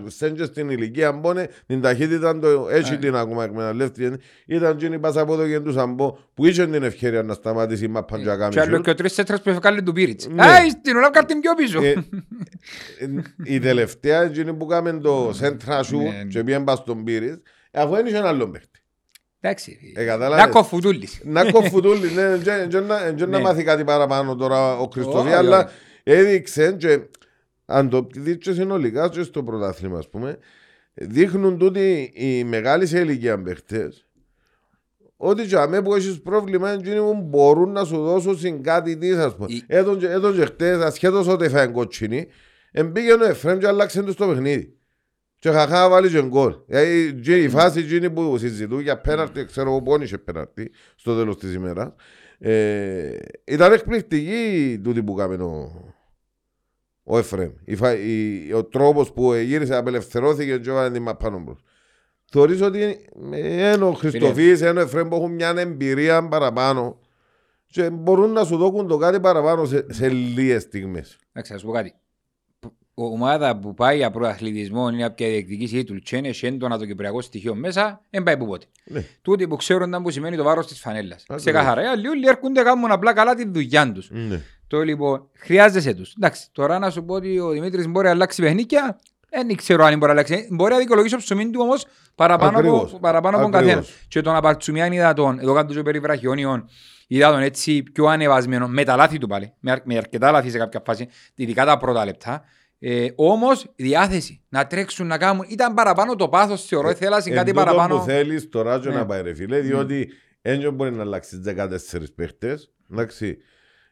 Σαν και στην ηλικία μπώνε την ταχύτητα το έχει Ε. την ακόμα εκμεταλλεύτηκε. Ήταν και η πάσα από εδώ και του Σαμπό που είχε την ευκαιρία να σταματήσει η μάπα και να κάνει Και άλλο σιούτ. και ο τρεις τέτρας που έφυγαν του Πίριτς. Ναι. Α, στην ώρα κάρτην πιο πίσω. Ε, ε, η τελευταία εκείνη που κάμε το σέντρα σου Ναι. και πήγαινε πας στον Πύρης αφού δεν είχε έναν παίχτη. Εντάξει. Ε, κατάλαβες. Να κοφουτούλης. Να κοφουτούλη, ναι, και- και να- και να Ναι. μάθει κάτι παραπάνω τώρα ο Χριστοφή, Όχι, αλλά όχι. έδειξε και αν το δεις και συνολικά και στο πρωτάθλημα, ας πούμε, δείχνουν τούτοι οι μεγάλοι σε ηλικία παίχτες ότι για μένα που έχεις πρόβλημα είναι εκείνοι που μπορούν να σου δώσουν στην κάτι της, ας πούμε. Η- Έτον και- έτον και χτες, ασχέτως ότι φάει κότσινη, εμπήγαινε ο Εφραίμ και άλλαξε το στο παιχνίδι. Και χαχά βάλει και γκολ. Δηλαδή και η φάση εκείνη που συζητούν για πέναρτη, ξέρω εγώ πόνοι είχε πέναρτη στο τέλος της ημέρας. Ε, ήταν εκπληκτική τούτη που κάμε ο, ο Εφραίμ. Η, φα- η- ο τρόπος που γύρισε, απελευθερώθηκε και έβαλε την μαπάνω μπρος. Θεωρείς ότι είναι ο Χριστοφής, είναι ο Εφραίμ που έχουν μια εμπειρία παραπάνω και μπορούν να σου δώσουν το κάτι παραπάνω σε, σε λίγες στιγμές. Εντάξει, θα σου πω κάτι. Ο ομάδα που πάει για πρωταθλητισμό είναι κάποια διεκδικήσει του Τσένε, έχει έντονα το κυπριακό στοιχείο μέσα, δεν πάει που πότε. Ναι. Τούτοι που ξέρουν που σημαίνει το βάρος της φανέλας. Ακριβώς. Σε καθαρά, οι άλλοι όλοι έρχονται κάνουν απλά καλά τη δουλειά τους. Ναι. Το λοιπόν, χρειάζεσαι τους. Εντάξει, τώρα να σου πω ότι ο Δημήτρης μπορεί να αλλάξει παιχνίκια, δεν ξέρω αν μπορεί να αλλάξει. Μπορεί να δικαιολογήσει το ψωμί του όμως παραπάνω, Ακριβώς. από, παραπάνω από τον Ακριβώς. καθένα. Και τον Απαρτσουμιάν είδα τον, εδώ κάτω και περί βραχιόνιων, είδα τον έτσι πιο ανεβασμένο, με τα λάθη του πάλι, με, αρ- με αρκετά λάθη σε κάποια φάση, ειδικά τα πρώτα λεπτά. Ε, Όμως διάθεση να τρέξουν, να κάνουν. Ήταν παραπάνω το πάθος, θεωρώ. Θέλα κάτι Εν τούτο παραπάνω. που θέλεις τώρα και Ναι. να πάει ρε φίλε, διότι δεν μπορεί να αλλάξει 14 παίχτες, εντάξει,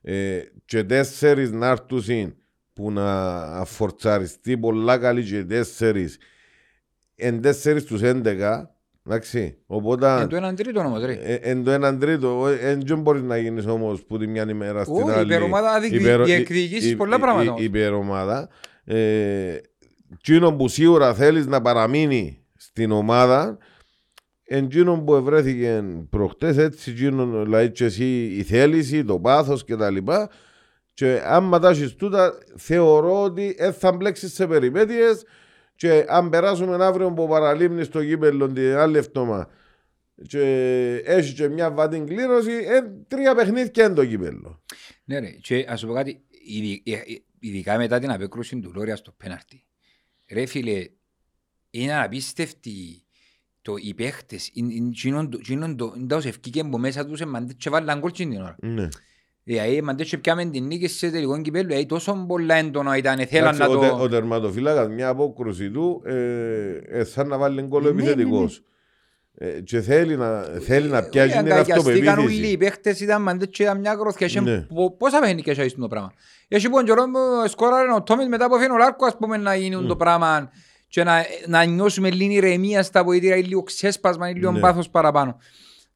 ε, και τέσσερις να έρθουν που να αφορτσαριστεί πολλά καλή και τέσσερις, εν τέσσερις τους 11, εντάξει, οπότε... Εν το έναν τρίτο όμως, ρε. Ε, Εν το έναν τρίτο, ε, δεν μπορείς να γίνεις όμως που τη μια ημέρα στην Όχι, η άλλη. υπερομάδα δι- Υπερο- διεκδικήσεις η- η- πολλά η- πράγματα η- όμως. Η υπερομάδα. Ε, Εκείνο που σίγουρα θέλεις να παραμείνει στην ομάδα, εκείνο που ευρέθηκε προχτές, έτσι, εκείνο, δηλαδή και εσύ η θέληση, το πάθος κτλ. Και άμα τα έχεις τούτα, θεωρώ ότι δεν θα μπλέξεις σε περιπέτειες και αν περάσουμε αύριο που παραλίμνεις στο γήπεδο την άλλη εβδομάδα και έχεις και μια βατή κλήρωση, ε, τρία παιχνίδια είναι το γήπεδο. Ναι, ρε. Και ας σου πω κάτι, ειδι- ε, ε, ειδικά μετά την απέκρουση του Λόριας στο πέναρτι. Ρε φίλε, είναι απίστευτη το οι παίχτες, είναι- είναι εκείνον το- εκείνον το- είναι τόσο ευκήκε από μέσα τους, εμμαντές και βάλαν γκολ την ώρα. Ναι. Δηλαδή, εμμαντές και πιάμε την νίκη σε τελικό κυπέλλο, δηλαδή τόσο πολλά έντονα ήταν, θέλαν Εντάξει, να ο, τε- το... ο τερματοφύλακας μια απόκρουση του ε, ε, σαν να βάλει γκολ Ναι, ναι, επιθετικός. Ε, και θέλει να, θέλει να πιάσει την Αγκαγιαστήκαν όλοι οι αυτοπεποίθηση. παίχτες, ήταν μαντές και ήταν μια γροθιά. Είχε Ναι. πο- Πόσα παιχνίδια είχε στο πράγμα; Έχει πον καιρό που σκόραρε ο Τόμις μετά που έφυγε ο Λάρκος ας πούμε να γίνει το πράγμα και να, να νιώσουμε λίγη ηρεμία στα βοηθήρα ή λίγο ξέσπασμα ή λίγο Ναι. πάθος παραπάνω.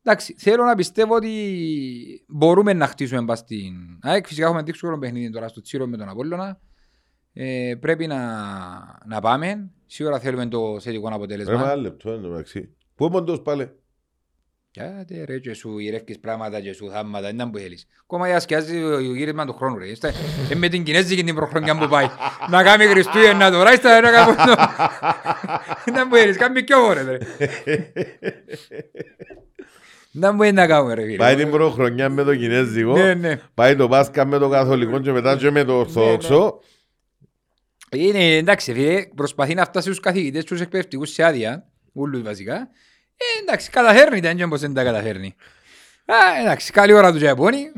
Εντάξει, θέλω να πιστεύω ότι μπορούμε να χτίσουμε πας στην ΑΕΚ. Φυσικά έχουμε δύσκολο παιχνίδι τώρα στο Τσίρο με τον Απόλλωνα. Ε, πρέπει να, να πάμε. Σίγουρα θέλουμε το θετικό Ρε μα αποτέλεσμα. ένα λεπτό εν τω μεταξύ. Πού είναι πόντος πάλι; Κάτε ρε και σου ηρεύκεις πράγματα και σου θάμματα, δεν ήταν που θέλεις. Κόμμα για σκιάζει το γύρισμα του χρόνου ρε. Είστε- ε, Με την Κινέζικη την προχρονιά που πάει. Να κάνει Χριστούγεννα τώρα, είστε να κάνει αυτό. Δεν ήταν που θέλεις, κάνει πιο ωραία ρε. Δεν ήταν που είναι να κάνουμε ρε Πάει φίλε. την προχρονιά με το Κινέζικο, Ναι, ναι. πάει το Πάσχα με το Καθολικό και μετά και με το Ορθόδοξο. Είναι εντάξει φίλε, προσπαθεί να φτάσει στους καθηγητές, στους εκπαιδευτικούς σε άδεια, ούλους βασικά. Ε, εντάξει, καταφέρνει, δεν είναι πως δεν τα καταφέρνει. Α, εντάξει, καλή ώρα του Ιαπώνη.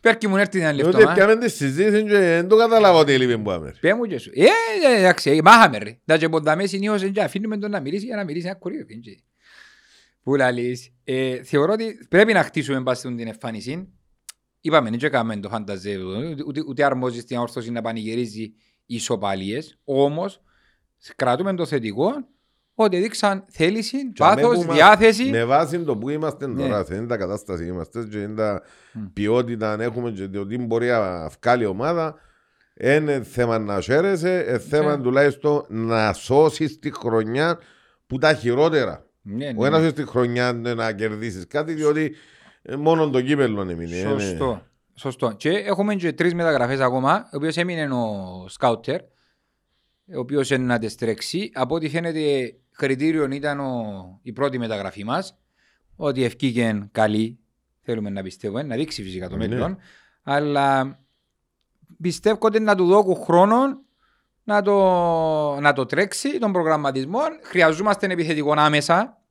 Πέρκει μου έρθει ένα λεπτό. Ούτε μα. πιάμε τη συζήτηση και δεν το καταλάβω τι έλειπε που άμε. Πέ μου και σου. Ε, ε, εντάξει, ε, μάχαμε ρε. Τα και ποντάμε συνήθως ε, και αφήνουμε τον να μιλήσει για να μιλήσει ένα κορίο. δεν και- Πού λαλείς. Ε, θεωρώ ότι πρέπει να χτίσουμε πάση στην την εμφάνιση. Είπαμε, δεν έκαμε το φανταζέ, ούτε, ούτε αρμόζει στην όρθωση να πανηγυρίζει ισοπαλίες. Όμως, κρατούμε το θετικό ότι δείξαν θέληση, Και αμέ πάθος, που μα- διάθεση. Με βάση το που είμαστε Ναι. τώρα, σε είναι τα κατάσταση είμαστε και είναι τα Μμ. ποιότητα αν έχουμε και το τι μπορεί να βγάλει η ομάδα. Είναι θέμα να χαίρεσαι, είναι θέμα Ναι. τουλάχιστον να σώσεις τη χρονιά που τα χειρότερα. Ναι, Ο ναι, ένας στη χρονιά είναι να κερδίσεις κάτι, διότι ε, μόνο το κύπελλο έμεινε. είναι- Σωστό. Σωστό. Και έχουμε και τρεις μεταγραφές ακόμα, ο οποίος έμεινε ο Σκάουτερ, ο οποίος είναι να τις τρέξει. Από ό,τι φαίνεται κριτήριο ήταν ο, η πρώτη μεταγραφή μας, ότι ευκήκε καλή, θέλουμε να πιστεύουμε, να δείξει φυσικά το Ναι. μέλλον, αλλά πιστεύω ότι να του δώσω χρόνο να το, να το τρέξει τον προγραμματισμό. Χρειαζόμαστε ένα επιθετικό άμεσα.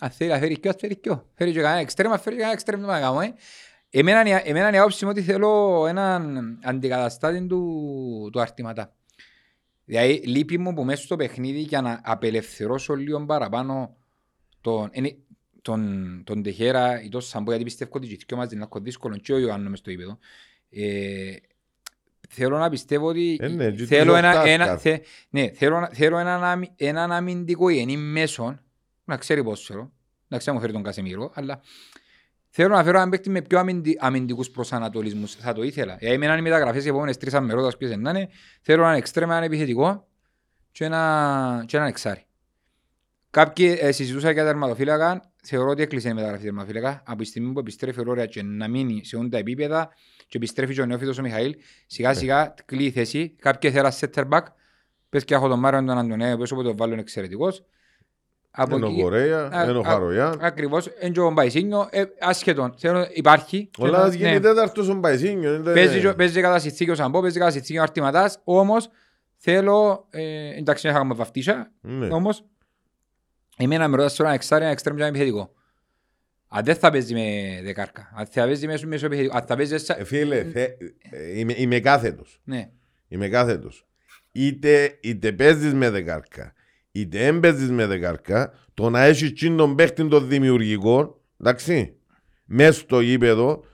Αν θέλει να φέρει ποιο, φέρει ποιο. Φέρει και κανένα εξτρέμα, φέρει κανένα εξτρέμα να κάνουμε. ε. Εμένα, η- εμένα η άποψη μου ότι θέλω έναν αντικαταστάτη του, του αρτηματά. Δηλαδή λείπει μου που μέσα στο παιχνίδι για να απελευθερώσω λίγο παραπάνω τον, είναι, τον, τον Τεχέρα ή τον Σαμπό γιατί πιστεύω ότι και οι δυο μας είναι λίγο δύσκολο και ο Ιωάννου μες στο ύπεδο. Ε, θέλω να πιστεύω ότι Ε, ναι, και θέλω, τους ένα, οχτάς ένα, κάθε. θε, ναι, θέλω, να- θέλω έναν, αμυ- έναν αμυντικό γενή μέσον να ξέρει πόσο να ξέρει μου φέρει τον Κασεμίρο αλλά θέλω να φέρω έναν παίκτη με πιο αμυντι, αμυντικούς προσανατολισμούς θα το ήθελα για εμένα οι μεταγραφές οι επόμενες τρεις αμερώτας ποιες να είναι θέλω έναν εξτρέμα, έναν επιθετικό και, ένα, και έναν εξάρι Κάποιοι ε, συζητούσαν για τερματοφύλακα. Θεωρώ ότι έκλεισε η μεταγραφή τερματοφύλακα. Από τη στιγμή που επιστρέφει ο Ρόρια και να μείνει σε όλα τα επίπεδα και επιστρέφει και ο νεόφυτος ο Μιχαήλ, σιγά σιγά κλείει η θέση. Κάποιοι θέλαν center back. Πες και έχω τον Μάριο τον Αντωνέα, ο οποίος όποτε τον βάλω είναι εξαιρετικός. Από Είναι ο εκεί, Κορέα, α- είναι ο α- Χαρογιάν. ακριβώς, είναι και ο Μπαϊσίνιο, ε, ασχετόν. Θέλω, υπάρχει. Ο Λάδας Ναι. γίνει τέταρτος ο Μπαϊσίνιο. είναι- Παίζει, και- παίζει κατά συνθήκη ο Σαμπό, παίζει κατά συνθήκη ο Αρτηματάς, όμως θέλω, ε, εντάξει δεν είχαμε βαφτίσα, Ναι. όμως εμένα με ρωτάς τώρα ένα εξάρι, ένα εξτρέμ και ένα επιθετικό. Αν δεν θα παίζει με δεκάρκα, αν θα παίζει μέσω μέσω επιθετικό, αν θα παίζει... σα- Ε, Φίλε, θε- ε, είμαι, είμαι κάθετος. Ναι, Είμαι κάθετος. Είτε, είτε παίζεις με δεκάρκα, είτε δεν παίζεις με δεκάρκα, το να έχεις τσιν τον παίχτη των δημιουργικών, εντάξει, μέσα στο γήπεδο,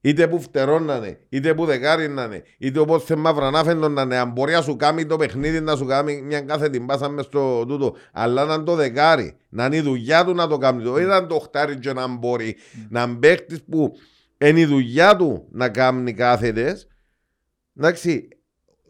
είτε που φτερώνανε, είτε που δεκάρι να είναι, είτε όπως θε μαύρα να φαίνονται να είναι, αν μπορεί να σου κάνει το παιχνίδι, να σου κάνει μια κάθε την πάσα μες στο τούτο, αλλά να είναι το δεκάρι, να είναι η δουλειά του να το κάνει, το ήταν το χτάρι και να μπορεί, να είναι παίχτης που είναι η δουλειά του να κάνει κάθετες, εντάξει,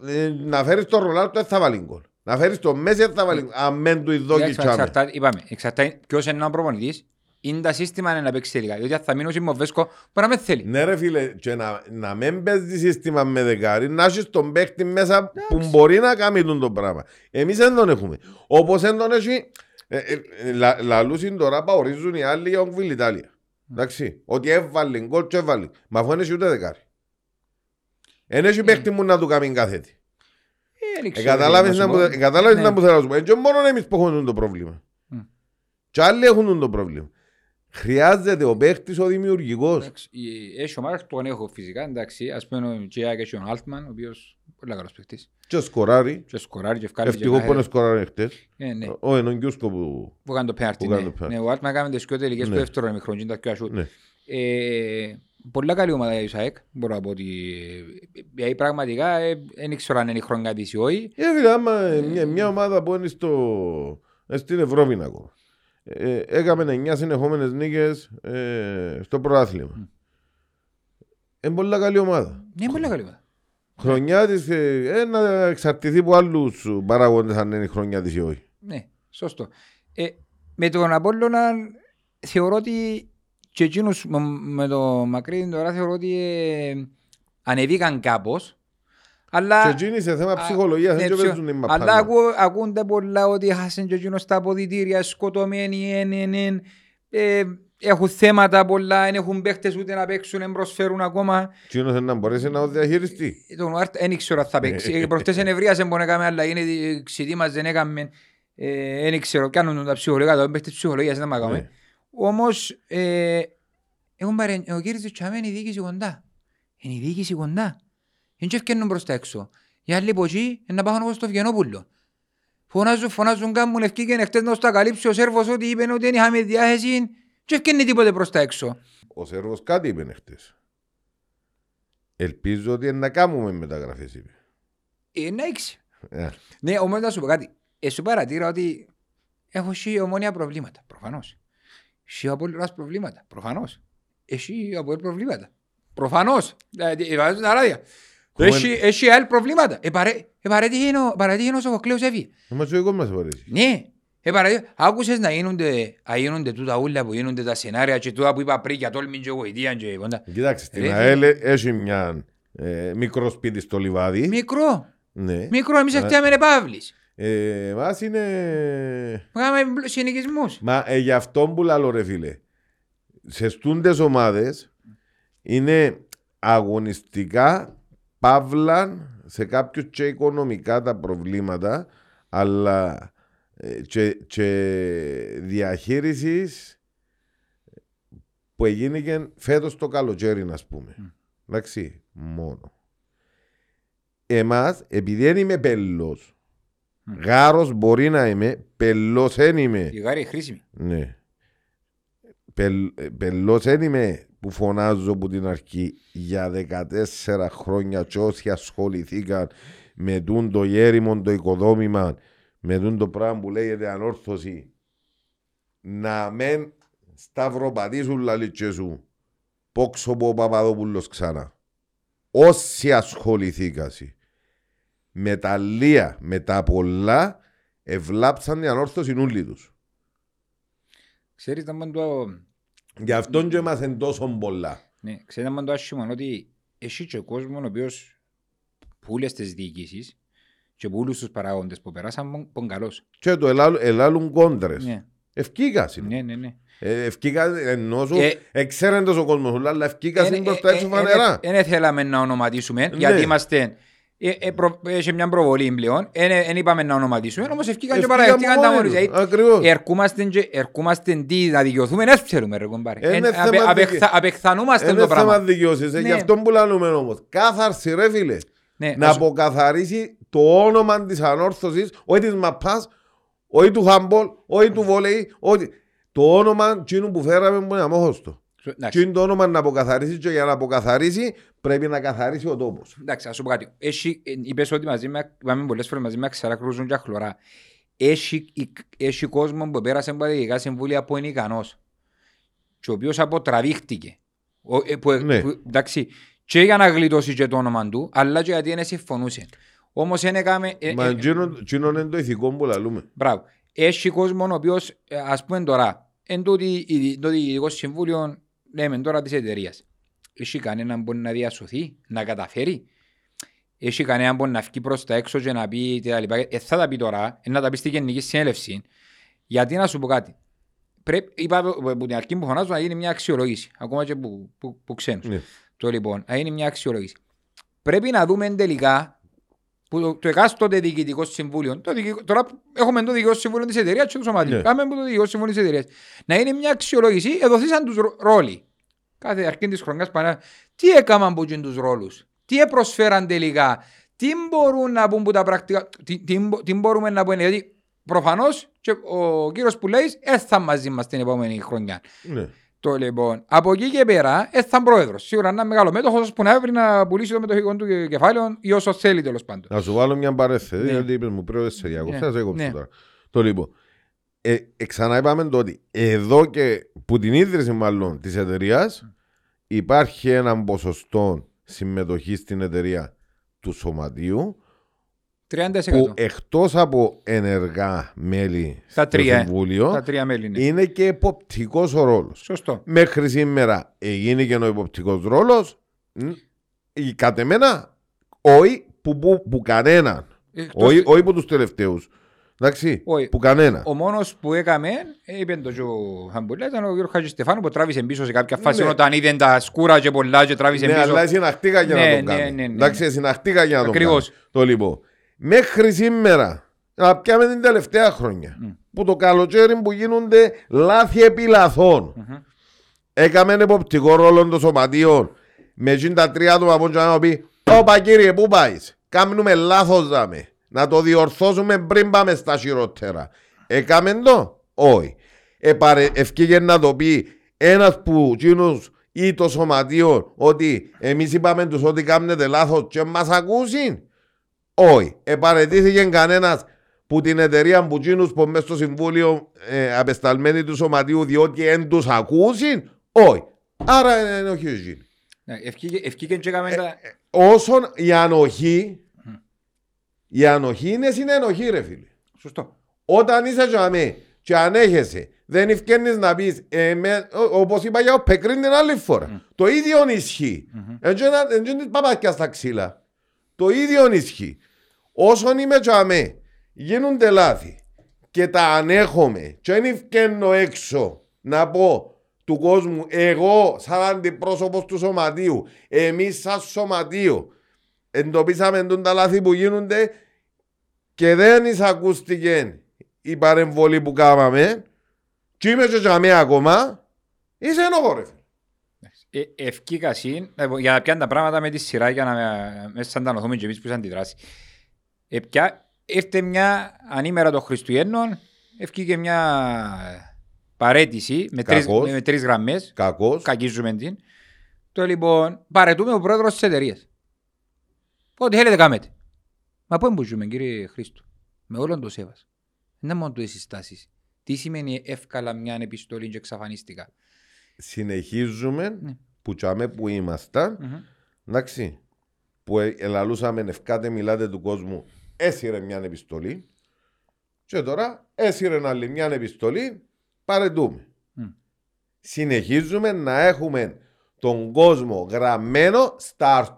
ε, να φέρεις τον Ρολάλτο δεν θα βάλει γκολ. Να φέρεις τον Μέση δεν θα βάλει γκολ. Αν μεν του ειδόκι Εντάξει, τσάμε. εξαρτάται- είπαμε, εξαρτάται ποιος είναι ο προπονητής, είναι τα σύστημα είναι να παίξει τελικά, διότι αν θα μείνω ο Βέσκο, μπορεί να με θέλει. Ναι ρε φίλε, και να, να μην παίζει σύστημα με δεκάρι, να έχεις τον παίκτη μέσα που μπορεί να κάνει τον το πράγμα. Εμείς δεν τον έχουμε. Όπως δεν τον έχει, ε, ε, λα- λαλούσιν τώρα παορίζουν οι άλλοι για τον Κβιλιτάλια. Εντάξει, ότι έβαλε γκολ και έβαλε. Μα αφού δεν έχει ούτε δεκάρι. Δεν έχει παίκτη μου να του κάνει κάθετη. Ε, δεν Ε, ξέρω, Κατάλαβες να να σου μου πω. ε, κατάλαβες Ναι. να μου θέλω να σου πω. Ε, Και μόνο εμείς που έχουμε το πρόβλημα. Μμ. Και άλλοι έχουν το πρόβλημα. Χρειάζεται ο παίκτης ο δημιουργικός. Εντάξει, η- Έχει ομάδες που τον έχω φυσικά, εντάξει, ας πούμε ο Τζιάκ έχει ο Altman, ο οποίος πολύ καλός παίκτης. Και σκοράρει. Και σκοράρει και βγάλει και Ευτυχώς που κάθε- είναι σκοράρει χτες. Ε, ναι. Ο Ενόγκιουσκο που... Που κάνει το πέναρτι, Που κάνει ναι. το πέναρτι. Ναι, ο Altman κάνει τις πιο τελικές Ναι. του δεύτερο ημιχρόνου, είναι τα πιο ασούτ. Ναι. Ε, Πολλά καλή ομάδα η ΣΑΕΚ, μπορώ να πω ότι ε, δηλαδή πραγματικά ε, δεν ήξερα αν είναι η χρονιά της ή όχι. Ε, φίλε, άμα ε, μια, μια ομάδα που είναι στο, ε, στην Ευρώπη ακόμα. Ε, έκαμε 9 συνεχόμενες νίκες ε, στο πρωτάθλημα. Είναι πολύ καλή ομάδα. Ναι, πολλά καλή ομάδα. Χρονιά της ε, ε, να εξαρτηθεί από άλλους παράγοντες αν είναι η χρονιά της ή όχι. Ναι, σωστό. Ε, με τον Απόλλωνα θεωρώ ότι και εκείνους με, με το Μακρύδιν τώρα θεωρώ ότι ε, ανεβήκαν κάπως. Αλλά, Και εκείνοι σε θέμα Α, ψυχολογίας ναι, δεν ψυχο- παίζουν οι αλλά μαπάδες. ακού, ακούνται πολλά ότι χάσαν και εκείνος τα αποδητήρια, σκοτωμένοι, εν, εν, εν, ε, έχουν θέματα πολλά, δεν έχουν παίχτες ούτε να παίξουν, δεν προσφέρουν ακόμα. Εκείνος είναι να μπορέσει να το διαχειριστεί. Τον Ουάρτ δεν ήξερα αν θα παίξει. Ε, Προχτές ενευρίασε μπορεί να έκαμε αλλά είναι ξητή μας δεν έκαμε. Ε, Δεν ήξερα, κάνουν τα ψυχολογικά, το παίχτες ψυχολογίας δεν μ' Ναι. Όμως, ε, έχουν παρε... ο κύριος του Τσαμέ είναι η διοίκηση κοντά. Είναι η διοίκηση κοντά. Δεν και ευκαινούν προς τα έξω. Οι άλλοι από εκεί είναι να πάγουν όπως το Βιενόπουλο. Φωνάζουν, φωνάζουν, κάνουν ευκήκεν χτες να στο καλύψει ο Σέρβος ότι είπε ότι δεν είχαμε διάθεση και ευκαινεί τίποτε προς τα έξω. Ο Σέρβος κάτι είπε χτες. Ελπίζω ότι να κάνουμε μεταγραφές είπε. Ε, να ήξε. Ε, Ναι, όμως να σου πω κάτι. Εσύ παρατήρα ότι έχω εσύ ομόνια προβλήματα. Προφανώς. Εσύ από όλες προβλήματα. Προφανώς. Εσύ από όλες προβλήματα. Προφανώς. Δηλαδή, ε, βάζω τα ράδια. Κομμεν- Έχει, έχει άλλα προβλήματα. Ε, παρέ- ε, παρέτυχε ο- παρέτυχε ο Σοφοκλέος έφυγε. Είμαστε ο δικός μας φορές. Ναι. Ε, παραδείγμα, άκουσες να γίνονται, να γίνονται τούτα ούλα που γίνονται τα σενάρια και τούτα που είπα πριν για τόλμη και γοητεία και πόντα. Κοιτάξτε, στην Ρε, ΑΕΛ έχει μια ε, μικρό σπίτι στο λιβάδι. Μικρό. Ναι. Μικρό, εμείς Ε. εκτιάμε Παύλης. Ε, μας είναι... Κάναμε συνοικισμούς. Μα ε, γι' αυτό που λαλώ ρε φίλε. Σε στούντες ομάδες είναι αγωνιστικά παύλα σε κάποιους και οικονομικά τα προβλήματα αλλά ε, και, και διαχείρισης που έγινε φέτος το καλοκαίρι να πούμε. Εντάξει, μόνο. Εμάς, επειδή δεν είμαι πελός, γάρος μπορεί να είμαι, πελός δεν είμαι. Η γάρη χρήσιμη. Ναι. Πελ, ε, πελός δεν είμαι που φωνάζω από την αρχή για 14 χρόνια και όσοι ασχοληθήκαν με τούν το γέριμο το οικοδόμημα με τούν το πράγμα που λέγεται ανόρθωση να μεν σταυροπατήσουν λαλίτσες σου πόξω από ο Παπαδόπουλος ξανά όσοι ασχοληθήκασαι με τα λία, με τα πολλά ευλάψαν την ανόρθωση νουλή τους Ξέρεις να μεν το... Γι' αυτόν και είμαστε τόσο πολλά. Ναι, ξέρεις να μεν το άσχημα ότι έχει και κόσμο ο οποίος που όλες τις διοικήσεις και που όλους τους παραγόντες που περάσαν πον- πον καλός. Και το ελάλ- ελάλουν κόντρες. Ναι, Ευκήκας είναι. ναι, ναι. ναι. Ε, Ευκήκας ενώ σου, Ε, εξέραν τόσο κόσμο, αλλά ευκήκας είναι προς τα έξω φανερά. Δεν θέλαμε να ονοματίσουμε, Ναι. γιατί είμαστε... ε, ε, προ- Έχει μια προβολή πλέον, δεν είπαμε να ονοματίσουμε, όμως ευκήκαν και Ευκήκαν παραδεχτήκαν τα μόνοι μόνοι. τους. Δηλαδή, Ακριβώς. Ερχόμαστε και ερχόμαστε τι να δικαιωθούμε, δεν ξέρουμε ρε κομπάρε. Ε, Εν- είναι απε- θέμα απεχθα- δικαι- Απεχθανούμαστε Είναι το θέμα πράγμα. δικαιώσεις, ε, Ναι. γι' αυτό που λαλούμε όμως. Κάθαρση ρε φίλε. Ναι, Να ας- αποκαθαρίσει το όνομα της ανόρθωσης, όχι της μαπάς, όχι του χάμπολ, όχι του βολεϊ, όχι... Το όνομα τσίνου που φέραμε που είναι αμόχωστο. Εντάξει. Τι είναι το όνομα να αποκαθαρίσει και για να αποκαθαρίσει πρέπει να καθαρίσει ο τόπος. Εντάξει, ας σου πω κάτι. Έχει, ε, είπες ότι μαζί με, είπαμε πολλές φορές μαζί με ξερά κρούζουν και χλωρά. Έχει, έχει κόσμο που πέρασε από τα διοικητικά συμβούλια που είναι ικανός και ο οποίος αποτραβήχτηκε. Ο, ε, που, Ναι. που, εντάξει, και για να γλιτώσει και το όνομα του, αλλά και γιατί δεν συμφωνούσε. Όμως δεν έκαμε... ε, Μα ε, τσίνο τσίνο είναι το ηθικό που λαλούμε. Μπράβο. Έχει κόσμο ο οποίος, ε, ας πούμε τώρα, εν τούτη, η- το διοικητικό συμβούλιο, λέμε τώρα της εταιρείας. Έχει κανέναν που μπορεί να διασωθεί, να καταφέρει. Έχει κανέναν που μπορεί να βγει προς τα έξω και να πει και τα λοιπά. Ε, θα τα πει τώρα, ε, να τα πει στη γενική συνέλευση. Γιατί να σου πω κάτι. Πρέπει, είπα από από την αρχή που φωνάζω να γίνει μια αξιολόγηση, ακόμα και που, που, που ξένους. Ναι. Το λοιπόν, να γίνει μια αξιολόγηση. Πρέπει να δούμε τελικά που το, το εκάστοτε διοικητικό συμβούλιο, το διοικητικό- τώρα έχουμε το διοικητικό συμβούλιο της εταιρείας και του σωματείου. Ναι. Πάμε από το διοικητικό συμβούλιο της εταιρείας. Να είναι μια αξιολόγηση, εδωθήσαν τους ρόλοι. Κάθε αρχή της χρονιάς πάνε. Τι έκαναν από τους ρόλους, τι προσφέραν τελικά, τι μπορούν να πούν που τα πρακτικά, τι, τι, μπο- τι μπορούμε να πούμε; Γιατί προφανώς ο κύριος που λέει, έθα μαζί μας την επόμενη χρονιά. Ναι. Το λοιπόν, από εκεί και πέρα, έθαν πρόεδρος. Σίγουρα ένα μεγάλο μέτοχος που να έβρει να πουλήσει το μετοχικό του κεφάλαιο ή όσο θέλει τέλος πάντων. Να σου βάλω μια παρέθεση, Ναι. γιατί είπες μου πρέπει σε διακόψω, Ναι. θα σε έκοψω Ναι. τώρα. Το λοιπόν, ε, ε, ξανά είπαμε το ότι εδώ και που την ίδρυση μάλλον της εταιρείας υπάρχει ένα ποσοστό συμμετοχής στην εταιρεία του σωματείου 30%. που εκτός από ενεργά μέλη Τα στο τρία, ε. Συμβούλιο Τα τρία μέλη είναι. είναι και εποπτικός ο ρόλος. Σωστό. Μέχρι σήμερα έγινε και ο υποπτικός ρόλος μ, η κατ' εμένα όχι που, που, που κανέναν. Εκτός- Όχι, όχι που τους τελευταίους. Εντάξει, Όχι. που κανένα. Ο μόνος που έκαμε, ε, είπε το ο Χαμπουλά, ήταν ο κ. Χατζηστεφάνου που τράβησε πίσω σε κάποια φάση Ναι. όταν είδε τα σκούρα και πολλά και τράβησε Ναι, πίσω. αλλά συναχτήκα για Ναι, να τον ναι, κάνει. ναι, ναι, Εντάξει, ναι. συναχτήκα για να τον Ακριβώς. κάνει. Το λοιπόν. Μέχρι σήμερα, να πιάμε την τελευταία χρόνια, που το καλοκαίρι που γίνονται λάθη επί λαθών. Έκαμε εποπτικό ρόλο των σωματείων. Με εκείνα τα τρία άτομα που να πει «Όπα κύριε, πού πάεις, κάνουμε λάθος δάμε, να το διορθώσουμε πριν πάμε στα χειρότερα». Έκαμε το, όχι. Επαρε, ευκήγε να το πει ένας που εκείνους ή το σωματείο ότι εμείς είπαμε τους ότι κάνετε λάθος και μας ακούσουν. Όχι. Επαρετήθηκε κανένας που την εταιρεία που εκείνους που μες στο συμβούλιο ε, απεσταλμένοι του σωματείου διότι δεν τους ακούσουν. Όχι. Άρα είναι όχι εκείνοι. Ναι, ευκήγε- Ευκήγε και έκαμε τα... Όσον η ανοχή, η ανοχή είναι συνενοχή ρε φίλε. Σωστό. Όταν είσαι τζαμί και ανέχεσαι, δεν ευκαινείς να πεις, ε, με, ό- όπως είπα για ο Πεκρίν την άλλη φορά. Το ίδιο ισχύει. Έτσι είναι της παπάκια στα ξύλα. Το ίδιο ισχύει. Όσον είμαι τζαμί, γίνονται λάθη και τα ανέχομαι και δεν ευκαινώ έξω να πω του κόσμου, εγώ σαν αντιπρόσωπος του σωματείου, εμείς σαν σωματείο, εντοπίσαμε τον τα λάθη που γίνονται και δεν εισακούστηκε η παρεμβολή που κάναμε και είμαι και τζαμί ακόμα, είσαι ενοχώ ρε. φίλε. Ε, Ευκήκα συν, ε, για να πιάνε τα πράγματα με τη σειρά για να με- μέσα σαν τα νοθούμε και εμείς που είσαι αντιδράσει. Ε, πια, ήρθε μια ανήμερα των Χριστουγέννων, ευκήκε μια παρέτηση με τρεις, Κακώς. με, με τρεις γραμμές, Κακός. κακίζουμε την. Το λοιπόν, παρετούμε ο πρόεδρος της εταιρείας. Ό,τι θέλετε κάμετε. Μα πού εμπουζούμε κύριε Χρήστο, με όλον το σέβας. Δεν είναι μόνο του οι συστάσεις. Τι σημαίνει εύκολα μια επιστολή και εξαφανίστηκα; Συνεχίζουμε Ναι. που τσάμε που ήμασταν, Μμμ. εντάξει, που ε- ελαλούσαμε ευκάτε μιλάτε του κόσμου, έσυρε μια επιστολή και τώρα έσυρε άλλη μια επιστολή, παρετούμε. Μμ. Συνεχίζουμε να έχουμε τον κόσμο γραμμένο στα αρτ...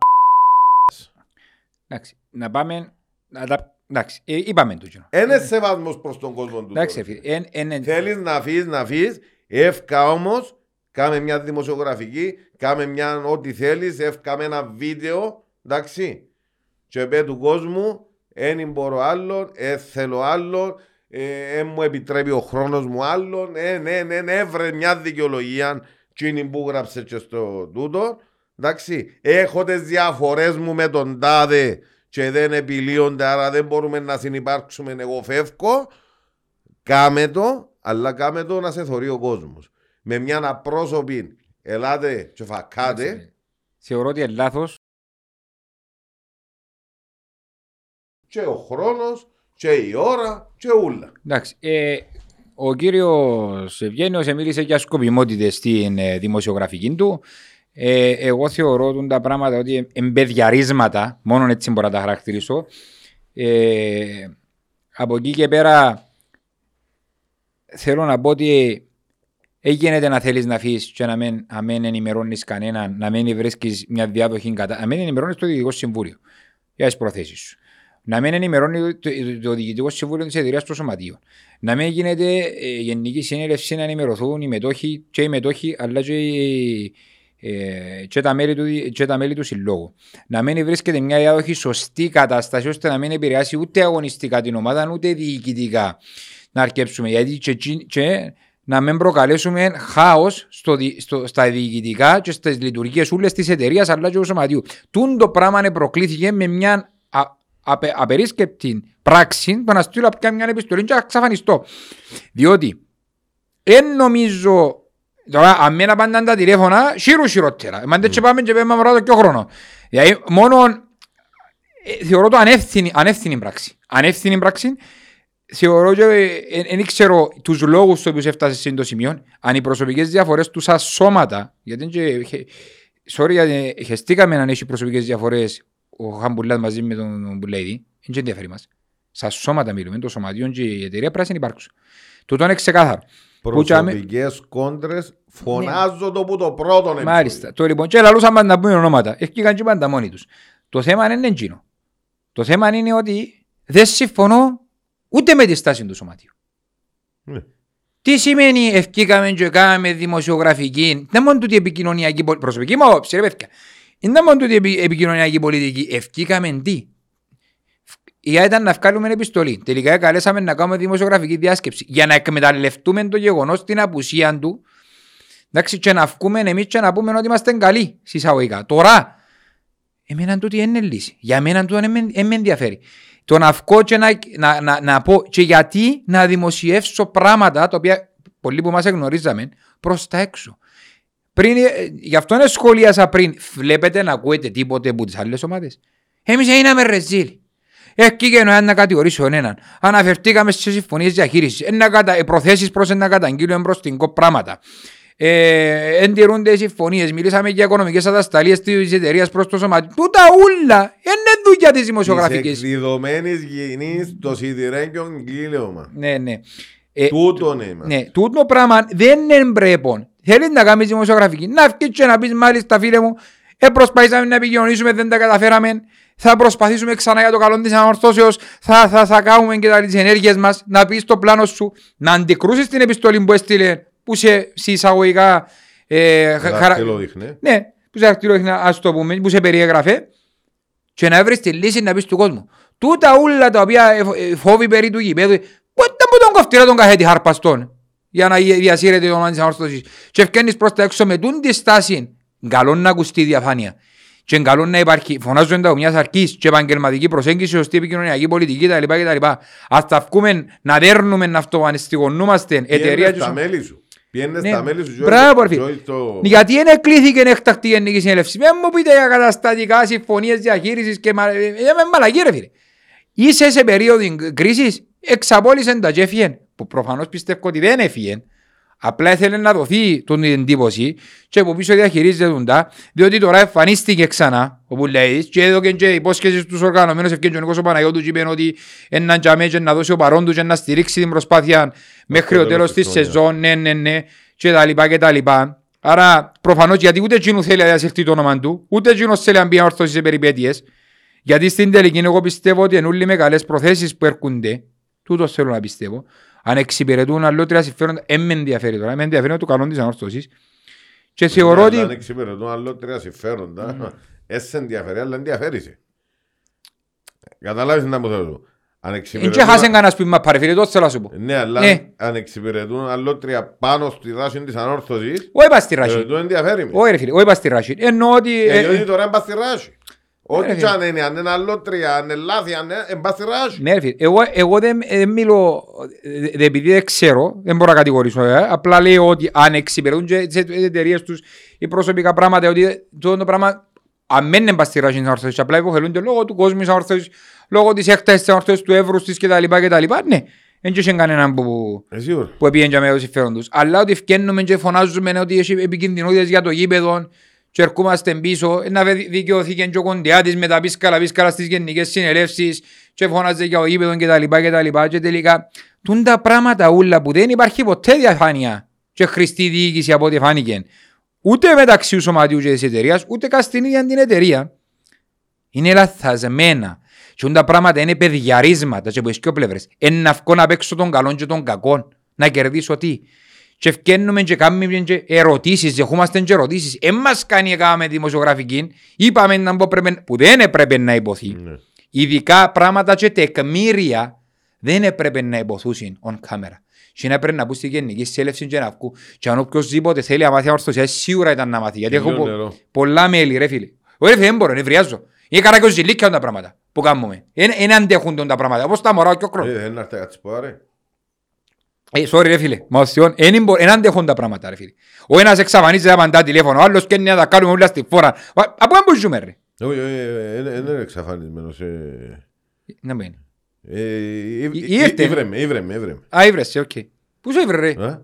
Εντάξει, να πάμε. Να τα... Εντάξει, ε, είπαμε το κοινό. Είναι σεβασμός προς τον κόσμο του. Εντάξει, τώρα. φίλε, εν, εν, εν, Θέλεις να αφήσεις, να αφήσεις, εύκα όμως, κάμε μια δημοσιογραφική, κάμε μια ό,τι θέλεις, εύκαμε ένα βίντεο, εντάξει, και πέ του κόσμου, δεν μπορώ άλλον, ε, θέλω άλλον, ε, ε, μου επιτρέπει ο χρόνος μου άλλον, ε, ναι, ναι, ναι, έβρε μια δικαιολογία, τσίνη που γράψε και στο τούτο, εντάξει, έχω τις διαφορές μου με τον τάδε και δεν επιλύονται, άρα δεν μπορούμε να συνεπάρξουμε, εγώ φεύγω, Κάμε το, αλλά κάμε το να σε θωρεί ο κόσμος. Με μια απρόσωπη, ελάτε και φακάτε, Θεωρώ ότι είναι λάθος. Και ο χρόνος, και η ώρα, και ούλα. Εντάξει, ε, ο κύριος Ευγένιος μίλησε για σκοπιμότητες στην ε, δημοσιογραφική του. Ε, εγώ θεωρώ ότι τα πράγματα ότι εμπεδιαρίσματα, μόνο έτσι μπορώ να τα χαρακτηρίσω. Ε, από εκεί και πέρα θέλω να πω ότι έγινε να θέλεις να αφήσεις και να μην, να μην ενημερώνεις κανέναν, να μην βρίσκεις μια διάδοχη κατά, να μην ενημερώνεις το Διοικητικό Συμβούλιο για τις προθέσεις σου. Να μην ενημερώνει το, το, το Διοικητικό Συμβούλιο της εταιρείας του Σωματείου. Να μην γίνεται ε, γενική συνέλευση να ενημερωθούν οι μετόχοι και οι μετόχοι αλλά και, οι, ε, και, τα μέλη του, δι- και τα μέλη του συλλόγου. Να μην βρίσκεται μια διάδοχη σωστή κατάσταση ώστε να μην επηρεάσει ούτε αγωνιστικά την ομάδα ούτε διοικητικά να αρκέψουμε. Γιατί και, εκείνοι- και να μην προκαλέσουμε χάος στο, δι- στο, στα διοικητικά και στις λειτουργίες όλε της εταιρείας αλλά και του σωματείου. Τούν το πράγμα προκλήθηκε με μια α, απε, απερίσκεπτη πράξη το να στείλω πια μια επιστολή και να εξαφανιστώ. Διότι δεν νομίζω Τώρα, αν μένα πάντα τα τηλέφωνα, χείρου χειρότερα. Εμάς δεν πάμε και πέμε μωρά το πιο χρόνο. Δηλαδή, μόνο ε, θεωρώ το ανεύθυνη, ανεύθυνη πράξη. Ανεύθυνη πράξη θεωρώ και δεν ξέρω τους λόγους στους οποίους έφτασε σε το σημείο, αν οι προσωπικές διαφορές τους σαν σώματα, γιατί είναι και, χε- sorry, γιατί χεστήκαμε να έχει προσωπικές διαφορές ο Χαμπουλάς μαζί με τον Μπουλέιδη, δεν και ενδιαφέρει μας. Στα σώματα μιλούμε, το σωματιόν και η εταιρεία πρέπει να υπάρξουν. Τούτο είναι ξεκάθαρο. Που τσάμε- Προσωπικές κόντρες φωνάζω το που το πρώτο είναι. Μάλιστα. Το λοιπόν, και λαλούσαν πάντα να πούμε ονόματα. Έφυγαν και πάντα μόνοι τους. Το θέμα δεν είναι εκείνο. Το θέμα είναι ότι δεν συμφωνώ ούτε με τη στάση του σωματείου. Ναι. Τι σημαίνει ευκήκαμε και κάναμε δημοσιογραφική, δεν μόνο τούτη επικοινωνιακή πολιτική, προσωπική μου άποψη ρε παιδιά, δεν μόνο τούτη επι- επικοινωνιακή πολιτική, ευκήκαμε τι; Η ιδέα ήταν να βγάλουμε επιστολή. Τελικά καλέσαμε να κάνουμε δημοσιογραφική διάσκεψη για να εκμεταλλευτούμε το γεγονός την απουσία του Εντάξει, και να βγούμε εμείς και να πούμε ότι είμαστε καλοί συσσαγωγικά. Τώρα, εμένα τούτη είναι λύση. Για μένα τούτο δεν με- δεν με ενδιαφέρει. Το να βγω και να, να, να, να πω και γιατί να δημοσιεύσω πράγματα τα οποία πολλοί που μας εγνωρίζαμε προς τα έξω. Πριν, ε, γι' αυτό είναι σχολίασα πριν. Βλέπετε να ακούετε τίποτε από τις άλλες ομάδες. Εμείς έγιναμε ρεζίλ. Εκεί να να κατηγορήσω έναν. Αναφερθήκαμε στις συμφωνίες διαχείρισης. Ένα κατα... ε, Προθέσεις προς να καταγγείλουμε προς την κο πράγματα. Ε, εντηρούνται οι συμφωνίες. Μιλήσαμε για οικονομικές ατασταλίες της εταιρείας προς το σωματείο. Τούτα ούλα. Είναι δουλειά της Της δημοσιογραφικής. εκδιδομένης γηνής το σιδηρέγγιον κύλωμα. Ναι, ναι. Ε, Τούτον είμαστε. ναι, τούτο πράγμα δεν είναι πρέπον. Θέλεις να κάνεις δημοσιογραφική. Να βγεις και να πεις μάλιστα φίλε μου, ε, προσπαθήσαμε να επικοινωνήσουμε, δεν τα καταφέραμε. Θα προσπαθήσουμε ξανά για το καλό της ανορθώσεως. Θα, θα, θα κάνουμε και τα- τις ενέργειες μας. Να πεις το πλάνο σου. Να αντικρούσεις την επιστολή που έστειλε, που σε σε εισαγωγικά... Ε, χα- χαρα- Δάχτυλο δείχνε. ναι, που σε αρτηρόχνα, ας το πούμε, που σε περιέγραφε και να βρεις τη λύση να πεις του κόσμου. Τούτα ούλα τα οποία ε, φο- ε, φόβοι περί του γηπέδου, πότε που τον κοφτήρα τον καθέτη χαρπαστών για να γε- διασύρεται το όνομα της ανόρθωσης και ευκένεις προς τα έξω με τούν τη στάση. Καλό να ακουστεί η διαφάνεια. Και καλό να υπάρχει, φωνάζω εντά μιας αρκής και επαγγελματική προσέγγιση, σωστή επικοινωνιακή πολιτική κτλ. κτλ. Ας τα βγούμε να δέρνουμε να αυτοαναισθηγονούμαστε εταιρεία Πιένες και τα σου- μέλη σου. Πιένες Ναι. τα μέλη σου. Μπράβο, ρε και φίλε. όχι το- Γιατί δεν εκλήθηκε έκτακτη γενική συνέλευση. Δεν μου πείτε για καταστατικά συμφωνίες διαχείρισης και μα... ε, ε, με μαλακή ρε φίλε. Είσαι σε περίοδο κρίσης, εξαπόλυσε τα και έφυγε. Που προφανώς πιστεύω ότι δεν έφυγε. Απλά ήθελε να δοθεί τον εντύπωση και από πίσω διαχειρίζεται τα, διότι τώρα εμφανίστηκε ξανά, όπου λέει, και έδωκε και υπόσχεσης στους οργανωμένους ευκαιριακούς ο Παναγιώτου και είπε ότι έναν τζαμέ και να δώσει ο παρόν του και να στηρίξει την προσπάθεια μέχρι το τέλος τέλος της της χρονιάς. σεζόν, ναι, ναι, ναι, και τα λοιπά και τα λοιπά. Άρα προφανώς γιατί ούτε εκείνου θέλει να διασυρθεί το όνομα του, ούτε εκείνος θέλει να μπει όρθωση σε περιπέτειες. Γιατί στην τελική εγώ πιστεύω ότι είναι όλοι με καλές προθέσεις που έρχονται, τούτο θέλω να πιστεύω, αν εξυπηρετούν αλλότρια συμφέροντα, δεν με ενδιαφέρει τώρα, με ενδιαφέρει το καλό της ανόρθωσης. Και θεωρώ Ναι, ότι... αλλά Αν εξυπηρετούν άλλο τρία συμφέροντα, έσαι ενδιαφέρει, αλλά ενδιαφέρει. Κατάλαβεις να μου θέλω. Αν Εν εξυπηρετούν... και χάσεν κανένας πίμα πάρε φίλε, τόσο θέλω να σου πω. Ναι, αλλά Ναι. αν εξυπηρετούν άλλο τρία πάνω στη δράση της ανόρθωσης, Όχι είπα στη ε, Ράσιν. το ενδιαφέρει με. Όχι ρε φίλε, όχι είπα στη Ράσιν. Εννοώ ότι... Ε, ε, διότι τώρα είναι πας στη ράση. Ό,τι ρε, κι αν είναι, αν είναι άλλο τρία, αν είναι λάθη, αν είναι, είναι πας στη ράση. Ναι, ρε φίλε. Εγώ, εγώ δεν, δεν μιλώ, ε, ε, επειδή δεν ξέρω, δεν μπορώ να κατηγορήσω, ε, απλά λέω ότι αν εξυπηρετούν και τις εταιρείες τους οι προσωπικά πράγματα, ότι το, το πράγμα αν δεν είναι παστηρά στην ορθώση, απλά υποφελούνται λόγω του κόσμου της ορθώσης, λόγω της έκτασης της ορθώσης, του εύρους της κτλ. κτλ. Ναι, δεν είχε κανέναν που, Ε, σίγουρα. που επήγαινε με το συμφέρον τους. Αλλά ότι φκένουμε και φωνάζουμε ότι έχει επικινδυνότητες για το γήπεδο και ερχόμαστε πίσω, να βε- δικαιωθεί και ο κοντιάτης με τα πίσκαλα πίσκαλα στις γενικές συνελεύσεις και φωνάζε για το γήπεδο και τα λοιπά και τα λοιπά και τελικά τούν τα πράγματα ούλα που δεν υπάρχει ποτέ διαφάνεια και χρηστή διοίκηση από ό,τι φάνηκε ούτε μεταξύ του σωματείου και της εταιρείας ούτε καν στην ίδια την εταιρεία είναι λαθασμένα. Και τα πράγματα είναι παιδιαρίσματα και από τις δυο πλευρές. Είναι να βγω να παίξω τον καλόν και τον κακόν. Να κερδίσω τι; Και ευκαινούμε και κάνουμε και ερωτήσεις, δεχόμαστε και ερωτήσεις. Εν μας κάνει έκαμε δημοσιογραφική, είπαμε να πω πρέπει, που δεν έπρεπε να υποθεί. Ναι. Ειδικά πράγματα και τεκμήρια δεν έπρεπε να υποθούσουν on camera. Και να έπρεπε να πούν στη γενική σέλευση και να βγουν. Και αν οποιοςδήποτε θέλει να μάθει ορθωσία, σίγουρα ήταν να μάθει. Γιατί έχω Τελειώνει πο- εδώ. πολλά μέλη ρε φίλε. Όχι ρε φίλε, δεν μπορώ, νευριάζω. Είναι καρά και ο ζηλίκια τα πράγματα που κάνουμε. Δεν αντέχουν τα πράγματα. Όπως τα μωρά και ο κρός. Ε, δεν έρθει κάτι πω, ρε. Ε, sorry ρε φίλε, μα οσιόν, δεν αντέχουν τα πράγματα ρε φίλε. Ο ένας εξαφανίζεται απαντά τηλέφωνο, ο άλλος καίνει να τα κάνουμε όλα στη φόρα. Μα, Από πού μπορούμε ρε. Όχι, όχι, ε, ε, δεν είναι εξαφανισμένος. ε. Να μπαίνει. Ε, ή- Ή- ή- ήρθε. Ήβρεμε, ήβρεμε, ήβρεμε. Α, ήβρεσαι, οκ. Πού σε ήβρε ρε. Α?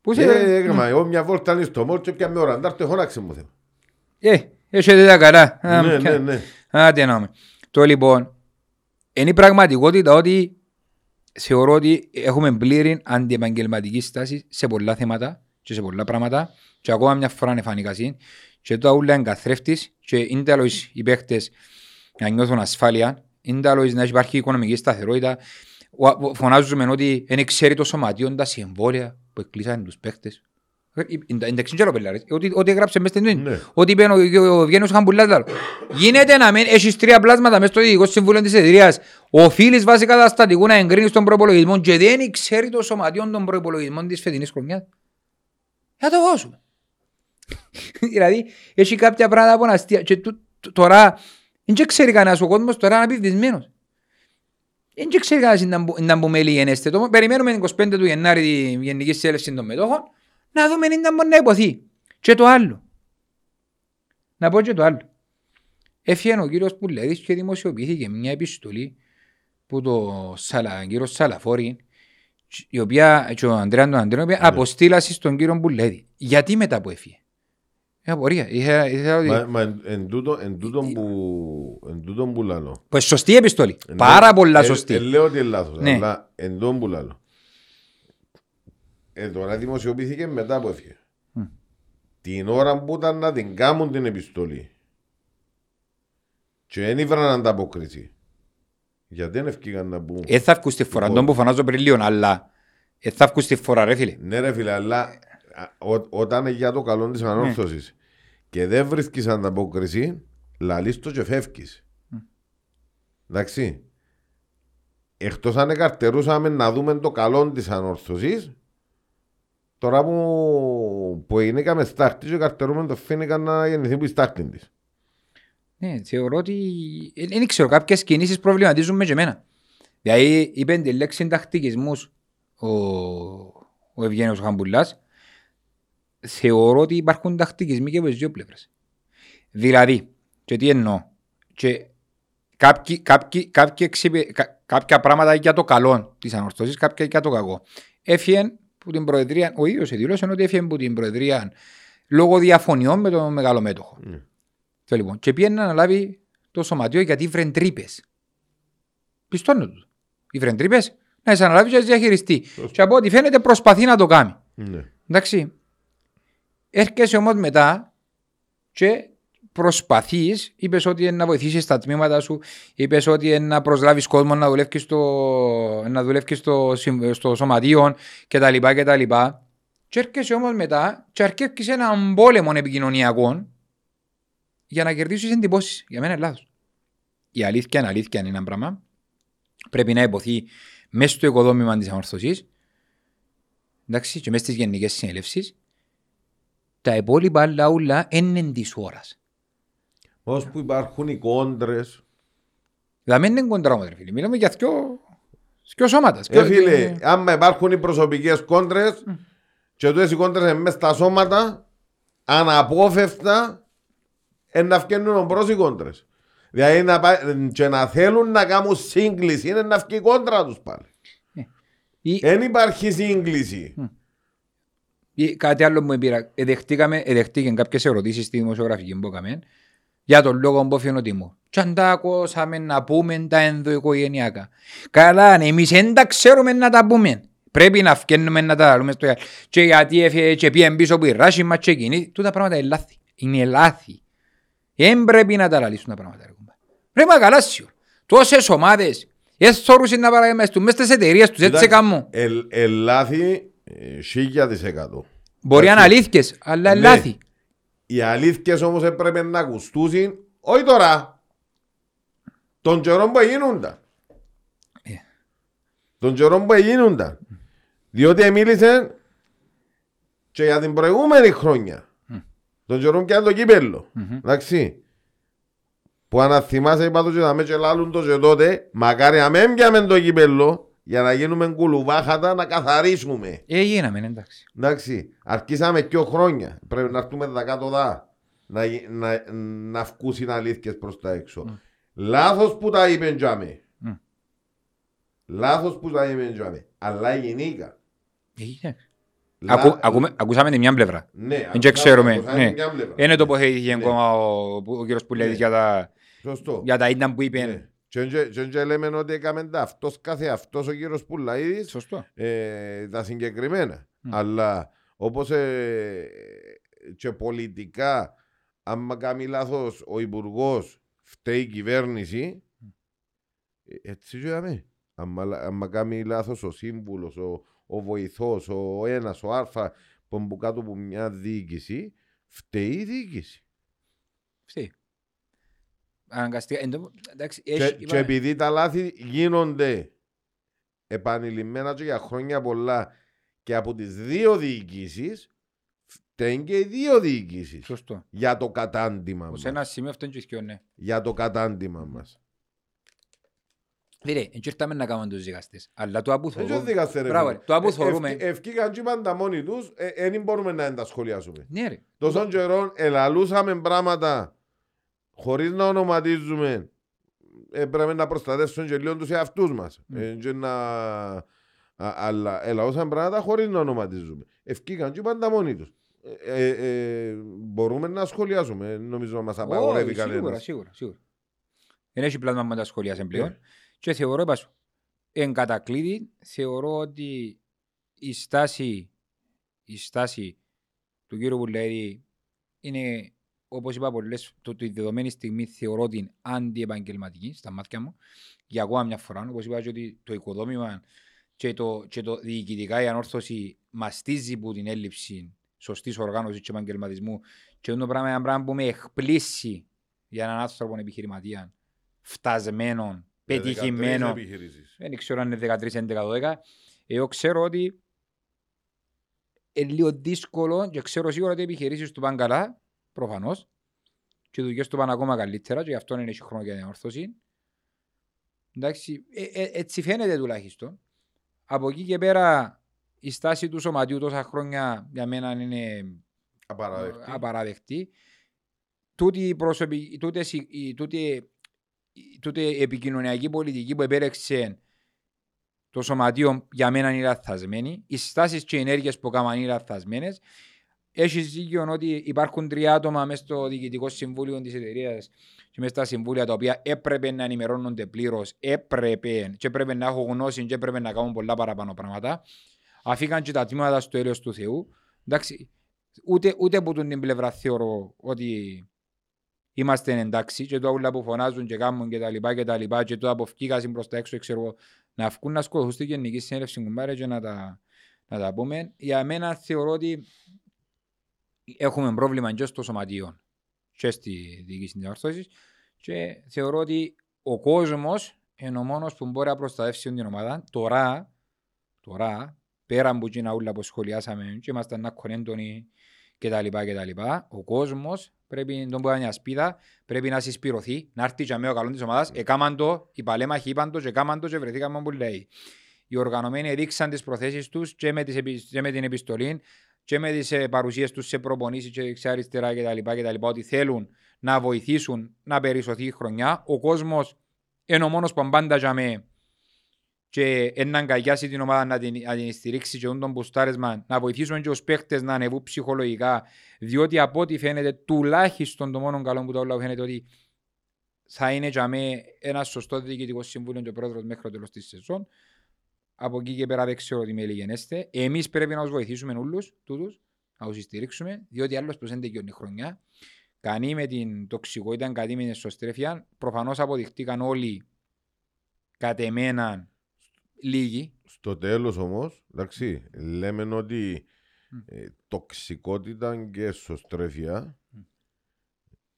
Πού σε Ε, ήβρε. έκανα εγώ μια βόλτα στο μόλ και πια με ώρα. Αντάρτε χώναξε μου θέλω. Ε, έχετε τα καλά. Α, Ναι, κα- ναι, ναι. Άντε να με. Το λοιπόν, είναι η πραγματικότητα ότι θεωρώ ότι έχουμε πλήρη αντιεπαγγελματική στάση σε πολλά θέματα και σε πολλά πράγματα και ακόμα μια φορά είναι φανικασί και το ούλα είναι καθρέφτης και είναι τέλος οι παίχτες να νιώθουν ασφάλεια, είναι τέλος να υπάρχει οικονομική σταθερότητα. Ο- Φωνάζουμε ότι δεν ξέρει το σωματείο τα συμβόλαια που εκκλείσαν τους παίχτες. Ε, Εντάξει, δεν ξέρω πελάρες. Ότι, ότι έγραψε μες στην τούτη. Ναι. Ότι είπε ο, ο, ο Ευγένιος Χαμπουλάς λάλο. Γίνεται να μην έχεις τρία πλάσματα μέσα στο Διοικητικό Συμβούλιο της εταιρείας. Οφείλεις βάσει καταστατικού να εγκρίνεις τον προϋπολογισμό και δεν ξέρει το σωματείο των προϋπολογισμών της φετινής χρονιάς. Για το δώσουμε. δηλαδή, έχει κάποια πράγματα που είναι αστεία. Και τού- τού- τώρα, δεν ξέρει κανένας ο κόσμος, τώρα είναι απειβδισμένος. Δεν ξέρει κανένας να μπου- να μπούμε μέλη γενέστε. Το περιμένουμε την 25 του Γενάρη τη Γενική Συνέλευση των Μετόχων να δούμε αν μπορεί να υποθεί. Και το άλλο. Να πω και το άλλο. Έφυγε ο κύριος Πουλέδης και δημοσιοποιήθηκε μια επιστολή που το Σαλα, κύριο Σαλαφόρη η οποία, και ο Ανδρέαν τον Ανδρέαν, η οποία αποστήλασε στον κύριο Πουλέδη. Γιατί μετά που έφυγε. Μια απορία. Είχα, είχα ότι... Μα, μα εν, εν, τούτο, εν, τούτον που, εν τούτον που λαλώ. Pues σωστή επιστολή. Ναι, Πάρα πολλά ε, σωστή. Ε, λέω ότι είναι λάθος, Ναι. αλλά εν τούτον που λαλώ. Ε, τώρα δημοσιοποιήθηκε μετά που έφυγε. Μμ. Την ώρα που ήταν να την κάνουν την επιστολή και δεν ήβραν ανταπόκριση. Γιατί δεν ευκήγαν να πούν. Ε, θα βγουν στη φορά, Λοιπόν. τον που φωνάζω πριν λίγο, αλλά ε, θα βγουν στη φορά ρε φίλε. Ναι ρε φίλε, αλλά α, ό, όταν είναι για το καλό της ανόρθωσης Ναι. και δεν βρίσκεις ανταπόκριση, λαλείς το και φεύγεις. Εντάξει. Εκτός αν εκαρτερούσαμε να δούμε το καλό της ανόρθωσης, τώρα που, που γίνηκαμε στάχτη και καρτερούμε το φίνικα να γεννηθεί που η στάχτη της. Ναι, θεωρώ ότι ε, δεν ξέρω, κάποιες κινήσεις προβληματίζουν με και εμένα. Δηλαδή είπε τη λέξη τακτικισμούς ο, ο Ευγένιος Χαμπουλάς. Θεωρώ ότι υπάρχουν τακτικισμοί και από τις δύο πλευρές. Δηλαδή, και τι εννοώ, και κάποιοι, κάποιοι, κάποιοι εξυπη- κα- κάποια πράγματα για το καλό της ανορθώσης, κάποια για το κακό. Έφυγε που την Προεδρία, ο ίδιος δήλωσε ότι έφυγε που την Προεδρία λόγω διαφωνιών με τον μεγαλομέτωχο. Ναι. Το λοιπόν. Και πήγαινε να αναλάβει το σωματείο γιατί βρεν τρύπες. Πιστώνω τους. Οι βρεν τρύπες να τις αναλάβει και να τις διαχειριστεί. Και από ό,τι φαίνεται προσπαθεί να το κάνει. Ναι. Εντάξει. Έρχεσαι όμως μετά και προσπαθείς, είπες ότι είναι να βοηθήσεις τα τμήματα σου, είπες ότι είναι να προσλάβεις κόσμο να δουλεύεις στο, να δουλεύεις στο, συμ- στο σωματείο κτλ. κτλ. Και έρχεσαι όμως μετά και αρκεύεις έναν πόλεμο επικοινωνιακό για να κερδίσεις εντυπώσεις. Για μένα είναι λάθος. Η αλήθεια είναι αλήθεια είναι ένα πράγμα. Πρέπει να υποθεί μέσα στο οικοδόμημα της αμορφωσής εντάξει, και μέσα στις γενικές συνέλευσεις τα υπόλοιπα άλλα ούλα είναι της ώρας. Ως που υπάρχουν οι κόντρες. Δηλαδή δεν είναι κοντρά μου, ρε φίλε. Μιλάμε για δυο, δυο σώματα. Ε, φίλε, άμα υπάρχουν οι προσωπικές κόντρες και τούτες οι κόντρες είναι μέσα στα σώματα, αναπόφευκτα ε, να βγαίνουν μπρος οι κόντρες. Δηλαδή να, πά- και να θέλουν να κάνουν σύγκληση είναι να βγει η κόντρα τους πάλι. Ή, Δεν υπάρχει σύγκληση. ή κάτι άλλο που πήρα. Εδεχτήκαμε, εδεχτήκαν κάποιες ερωτήσεις στη δημοσιογραφική που έκαμε για τον λόγο που έφυγε ο Τίμο. Και αν τα ακούσαμε να πούμε τα ενδοοικογενειακά. Καλά, ναι, εμείς δεν τα ξέρουμε να τα πούμε. Πρέπει να φκένουμε να τα λέμε στο γυαλί. Και γιατί έφυγε και πήγαν πίσω που η ράση μας και εκείνη. Τούτα πράγματα είναι λάθη. Είναι λάθη. Δεν πρέπει να τα λαλήσουν τα πράγματα. ρε κουμπάρε. Ρε μα καλά σιω. Τόσες ομάδες. Έσθωρουσαν να παραγεμαστούν μέσα στις εταιρείες τους. Έτσι κάνουν. Ε, ε, λάθη ε, χίλια της εκατό. Μπορεί να είναι Εντάξει. αλήθειες, αλλά Ναι. λάθη. Οι αλήθειες όμως έπρεπε να ακουστούσουν όχι τώρα. Τον καιρό που γίνονταν. Ε. Τον καιρό που γίνονταν. Διότι μίλησε και για την προηγούμενη χρόνια. Τον καιρό και το κύπελλο. Εντάξει. Που αν θυμάσαι είπα το και να με και λάλλουν το και τότε μακάρι να μην πιάμε το κύπελλο για να γίνουμε κουλουβάχατα να καθαρίσουμε. Ε, γίναμε, εντάξει. Εντάξει, αρχίσαμε δύο χρόνια. Πρέπει να έρθουμε τα κάτω δά. Να, γι- να, να βγουν αλήθειες προς τα έξω. Λάθος που τα είπε τζάμε. Μμ. Λάθος που τα είπε τζάμε. Αλλά γενικά. Ε, εντάξει. Λα- Ακού, ακούμε, ακούσαμε την μια πλευρά. Ναι, Δεν και ξέρουμε. ακούσαμε Ναι. μια πλευρά. Είναι τοποθετήθηκε Ναι. ακόμα ο, ο κύριος Πουλέδης Ναι. για τα, Σωστό. για τα ήταν που είπε. Ναι. Και και- και- και λέμε ότι έκαμε τα αυτός κάθε αυτός ο κύριος Πουλαίδης Σωστό. ε, τα συγκεκριμένα. Μμ. Αλλά όπως ε, και πολιτικά, άμα κάνει λάθος ο υπουργός, φταίει η κυβέρνηση, ε, έτσι και δαμε. Άμα, λα- άμα κάνει λάθος ο σύμβουλος, ο, ο βοηθός, ο ένας, ο α, που είναι κάτω από μια διοίκηση, φταίει η διοίκηση. Φταίει. Αναγκαστικά. εν τω- Εντάξει, Και, έχει- και είπαμε- επειδή τα λάθη γίνονται επανειλημμένα και για χρόνια πολλά και από τις δύο διοικήσεις, φταίνουν και οι δύο διοικήσεις Σωστό. για το κατάντημα Σε μας. ένα σημείο αυτό είναι και ισχύο, ναι. Για το κατάντημα μας. Φίλε, δεν ήρθαμε να κάνουμε τους δικαστές. Αλλά το που Δεν θωρούμε... δίκαστε ρε. Μπράβο, φίλε. ρε. Το που Ε, θωρούμε... ευκ- Ευκήκαν και πάντα μόνοι τους, δεν μπορούμε να τα σχολιάσουμε. Ναι ρε. Τόσων καιρών ελαλούσαμε πράγματα χωρίς να ονοματίζουμε ε, πρέπει να προστατεύσουν και λίγο τους εαυτούς μας. Μμ. Ε, και να... Α, αλλά ελαλούσαμε πράγματα χωρίς να ονοματίζουμε. Ευκήκαν και πάντα μόνοι τους. Ε, ε, ε, μπορούμε να σχολιάσουμε. ε, Νομίζω να μας απαγορεύει Όχι, Σίγουρα, κανένας. σίγουρα, σίγουρα. Δεν έχει πλάσμα με τα σχολεία πλέον. Ναι. Και θεωρώ, είπα σου, εν κατακλείδη, θεωρώ ότι η στάση, η στάση του κύριου Πουλαίδη είναι, όπως είπα πολλές, το, τη δεδομένη στιγμή θεωρώ την αντιεπαγγελματική στα μάτια μου. Για ακόμα μια φορά, όπως είπα και ότι το οικοδόμημα και το, και το διοικητικά η ανόρθωση μαστίζει που την έλλειψη σωστής οργάνωσης και επαγγελματισμού και αυτό το πράγμα είναι ένα πράγμα που με εκπλήσει για έναν άνθρωπο επιχειρηματία φτασμένον, Με 13 πετυχημένο. επιχειρήσεις. Δεν ξέρω αν είναι 13, 11, 12. Εγώ ξέρω ότι είναι λίγο δύσκολο και ξέρω σίγουρα ότι οι επιχειρήσεις του πάνε καλά, προφανώς, και οι δουλειές του πάνε ακόμα καλύτερα και γι' αυτό είναι έχει χρόνο για την όρθωση. Εντάξει, ε, ε, έτσι φαίνεται τουλάχιστον. Από εκεί και πέρα η στάση του σωματείου τόσα χρόνια για μένα είναι Απαραδεκτή. απαραδεκτή. Τούτη η, προσωπη, τούτες οι- η, τούτη, η- τούτη η επικοινωνιακή πολιτική που επέλεξε το σωματείο για μένα είναι λαθασμένη. Οι στάσεις και οι ενέργειες που έκαναν είναι λαθασμένες. Έχει δίκιο ότι υπάρχουν τρία άτομα μέσα στο διοικητικό συμβούλιο της εταιρείας και μέσα στα συμβούλια τα οποία έπρεπε να ενημερώνονται πλήρως, έπρεπε και έπρεπε να έχουν γνώση και έπρεπε να κάνουν πολλά παραπάνω πράγματα. Αφήκαν και τα τμήματα στο έλεος του Θεού. Εντάξει, ούτε, ούτε από την πλευρά θεωρώ ότι είμαστε εντάξει και το όλα που φωνάζουν και κάνουν και τα λοιπά και τα λοιπά και το αποφκήκασαν προς τα έξω ξέρω εγώ, να βγουν να σκοτωθούν στη γενική συνέλευση κουμπάρε και να τα, να τα πούμε. Για μένα θεωρώ ότι έχουμε πρόβλημα και στο σωματείο και στη διοίκηση της διορθώσης και θεωρώ ότι ο κόσμος είναι ο μόνος που μπορεί να προστατεύσει την ομάδα. Τώρα, τώρα πέρα από εκείνα όλα που σχολιάσαμε και ήμασταν να έντονοι και τα λοιπά και τα λοιπά, ο κόσμος πρέπει να τον μπορεί μια σπίδα, πρέπει να συσπηρωθεί, να έρθει και με ο καλό της ομάδας, εκάμαν το, οι παλέμαχοι είπαν το και έκαμαν το και βρεθήκαμε που λέει. Οι οργανωμένοι έδειξαν τις προθέσεις τους και με, τις, επι- και με την επιστολή και με τις ε, παρουσίες τους σε προπονήσεις και δεξιά αριστερά και τα λοιπά και τα λοιπά, ότι θέλουν να βοηθήσουν να περισσωθεί η χρονιά. Ο κόσμος είναι ο μόνος που πάντα για με και να αγκαλιάσει την ομάδα να την, να την στηρίξει και τον μπουστάρισμα, να βοηθήσουμε και τους παίχτες να ανεβούν ψυχολογικά, διότι από ό,τι φαίνεται τουλάχιστον το μόνο καλό που το όλα φαίνεται ότι θα είναι για με ένα σωστό διοικητικό συμβούλιο και ο πρόεδρος μέχρι το τέλος της σεζόν. Από εκεί και πέρα δεν ξέρω τι με λιγενέστε. Εμείς πρέπει να τους βοηθήσουμε όλους τούτους, να τους στηρίξουμε, διότι άλλος πως δεν τελειώνει η χρονιά. Κανεί με την τοξικότητα, κανεί με την εσωστρέφεια. Προφανώς αποδειχτήκαν όλοι κατ' εμένα λίγοι. Στο τέλος όμως, εντάξει, λέμε ότι Μμ. ε, τοξικότητα και εσωστρέφεια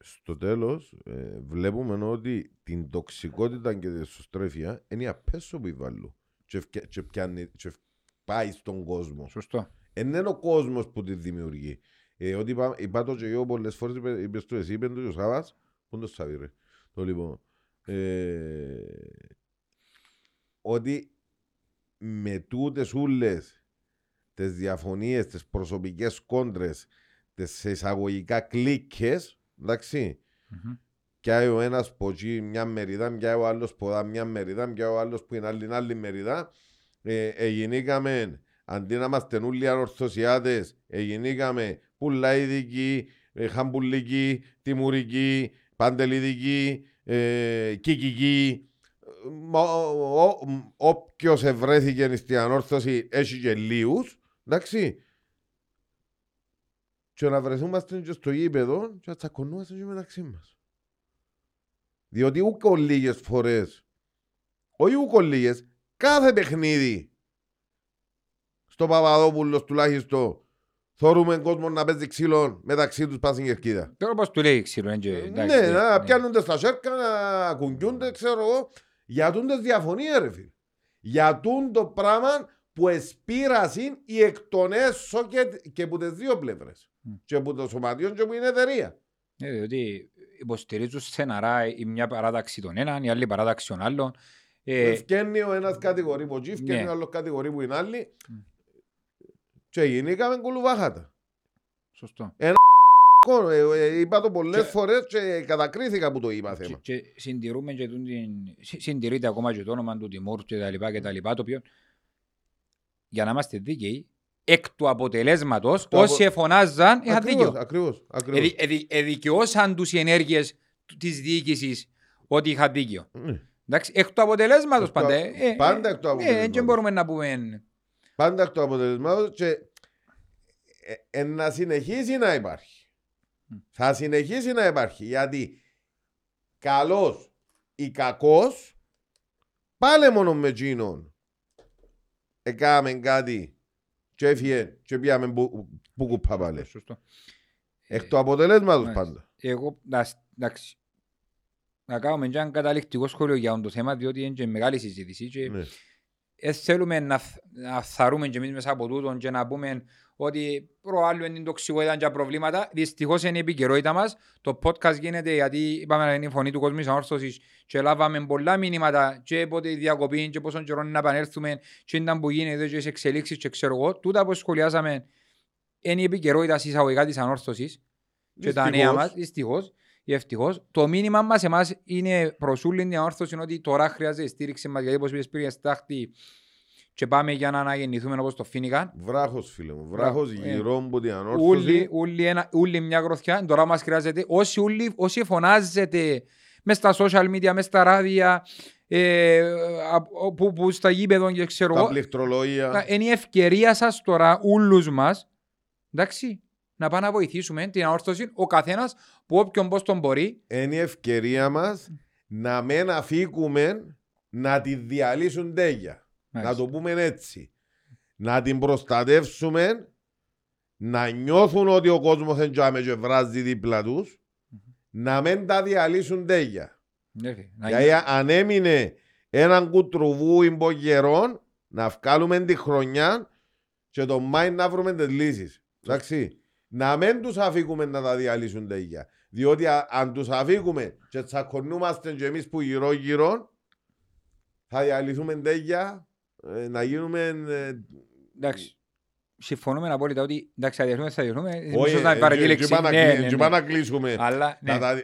στο τέλος ε, βλέπουμε ότι την τοξικότητα και την εσωστρέφεια είναι η απέσο που βάλουν και, ευκαι- και, πιάνει, και ευ- πάει στον κόσμο. Σωστό. Εν είναι ο κόσμος που τη δημιουργεί. Ε, ότι είπα, είπα το και εγώ πολλές φορές, είπε, είπες το εσύ, είπε το και ο Σάβας, πού είναι το Σάβη ρε. Το λοιπόν, ε, ότι με τούτες ούλες τις διαφωνίες, τις προσωπικές κόντρες, τις εισαγωγικά κλίκες, εντάξει, Μμμ. και ο ένας που εκεί μια μερίδα, και ο άλλος που δά μια μερίδα, και ο άλλος που είναι άλλη, άλλη μερίδα. Ε, εγινήκαμε, αντί να είμαστε όλοι ανορθωσιάτες, εγινήκαμε πουλαίδικοι, ε, χαμπουλικοί, τιμουρικοί, παντελιδικοί, ε, κικική. Όποιος ευρέθηκε στην ανόρθωση έχει και λίγους, εντάξει. Και να βρεθούμαστε και στο γήπεδο και να τσακωνούμαστε και μεταξύ μας. Διότι ούκο λίγες φορές, όχι ούκο λίγες, κάθε παιχνίδι στο Παπαδόπουλος τουλάχιστον Θόρουμε κόσμο να παίζει ξύλο μεταξύ τους πάσιν κερκίδα. Τώρα πώς του λέει ξύλο, έτσι. Ναι, να πιάνονται στα σέρκα, να κουνιούνται, ξέρω εγώ. Για τούντες διαφωνία ρε φίλε. Για το πράγμα που εσπήρασαν οι εκ των έσω και, και από τις δύο πλευρές. Mm. Και από το σωματείο και από την εταιρεία. Ναι, διότι υποστηρίζουν στεναρά η μια παράταξη των έναν, η άλλη παράταξη των άλλων. Ε, ευκένει ο ένας κατηγορεί που τσι, ευκένει ναι. ο άλλος κατηγορεί που είναι άλλη. Mm. Και γίνηκαμε κουλουβάχατα. Σωστό. Ένα ε, ε, είπα το πολλές και... φορές και κατακρίθηκα που το είπα θέμα. Και, και συντηρούμε και την, συντηρείται ακόμα και το όνομα του Τιμούρ και τα λοιπά και τα λοιπά, το οποίο για να είμαστε δίκαιοι, εκ του αποτελέσματος, όσοι εφωνάζαν είχαν δίκιο. Ακριβώς. Εδικαιώσαν τους οι ενέργειες της διοίκησης ότι είχαν δίκιο. Ναι. Εντάξει, εκ του αποτελέσματος πάντα. Ε, ε, πάντα εκ του αποτελέσματος. Δεν μπορούμε να πούμε. Πάντα εκ του αποτελέσματος και ε, να συνεχίσει να υπάρχει. Θα συνεχίσει να υπάρχει γιατί καλός ή κακός πάλι μόνο με εκείνον έκαμε κάτι και έφυγε και πήγαμε που κουπά πάλι. Εκ του αποτελέσματος πάντα. Εγώ, εντάξει, να κάνουμε και ένα καταληκτικό σχόλιο για το θέμα, διότι είναι και μεγάλη συζήτηση και ναι. ε, θέλουμε να, να θαρούμε και εμείς μέσα από τούτον και να πούμε ότι προάλλου την τοξικότητα και προβλήματα. Δυστυχώς είναι η επικαιρότητα μας. Το podcast γίνεται γιατί είπαμε να είναι η φωνή του κόσμου ανόρθωσης και λάβαμε πολλά μηνύματα και πότε η διακοπή και πόσο καιρό να επανέλθουμε και ήταν που γίνεται και σε εξελίξεις και ξέρω εγώ. Τούτα που σχολιάσαμε είναι η επικαιρότητα εισαγωγικά της ανόρθωσης και τα νέα μας. Δυστυχώς ή ευτυχώς. Το μήνυμα μας εμάς είναι προς όλη την ανόρθωση ότι τώρα χρειάζεται στήριξη μας γιατί όπως είπες πριν, στάχτη και πάμε για να αναγεννηθούμε όπως το φίνικαν. Βράχος φίλε μου, βράχος γύρω από την ανόρθωση. Ούλοι μια γροθιά, τώρα μας χρειάζεται. Όσοι, ούλοι, όσοι φωνάζετε μες στα social media, μες στα ράδια, ε, που, που στα γήπεδο και ξέρω εγώ. Τα πληκτρολόγια. Είναι η ευκαιρία σας τώρα, ούλους μας, εντάξει, να πάμε να βοηθήσουμε την ανόρθωση, ο καθένας που όποιον πώς τον μπορεί. Είναι η ευκαιρία μας να μην αφήκουμε να τη διαλύσουν τέγια. Να το πούμε έτσι. Να την προστατεύσουμε, να νιώθουν ότι ο κόσμος δεν τζάμε και βράζει δίπλα τους, να μην τα διαλύσουν τέγια. Ναι, Γιατί αν έμεινε έναν κουτρουβού υπογερών, να βγάλουμε τη χρονιά και το Μάη να βρούμε τις λύσεις. Εντάξει. Να μην τους αφήκουμε να τα διαλύσουν τέγια. Διότι αν τους αφήκουμε και τσακωνούμαστε και εμείς που γύρω γύρω, θα διαλυθούμε τέγια ε, να γίνουμε... Ε, εντάξει. Συμφωνούμε απόλυτα ότι εντάξει, θα διαλύσουμε, θα διαλύσουμε. Όχι, ε, και πάμε να κλείσουμε.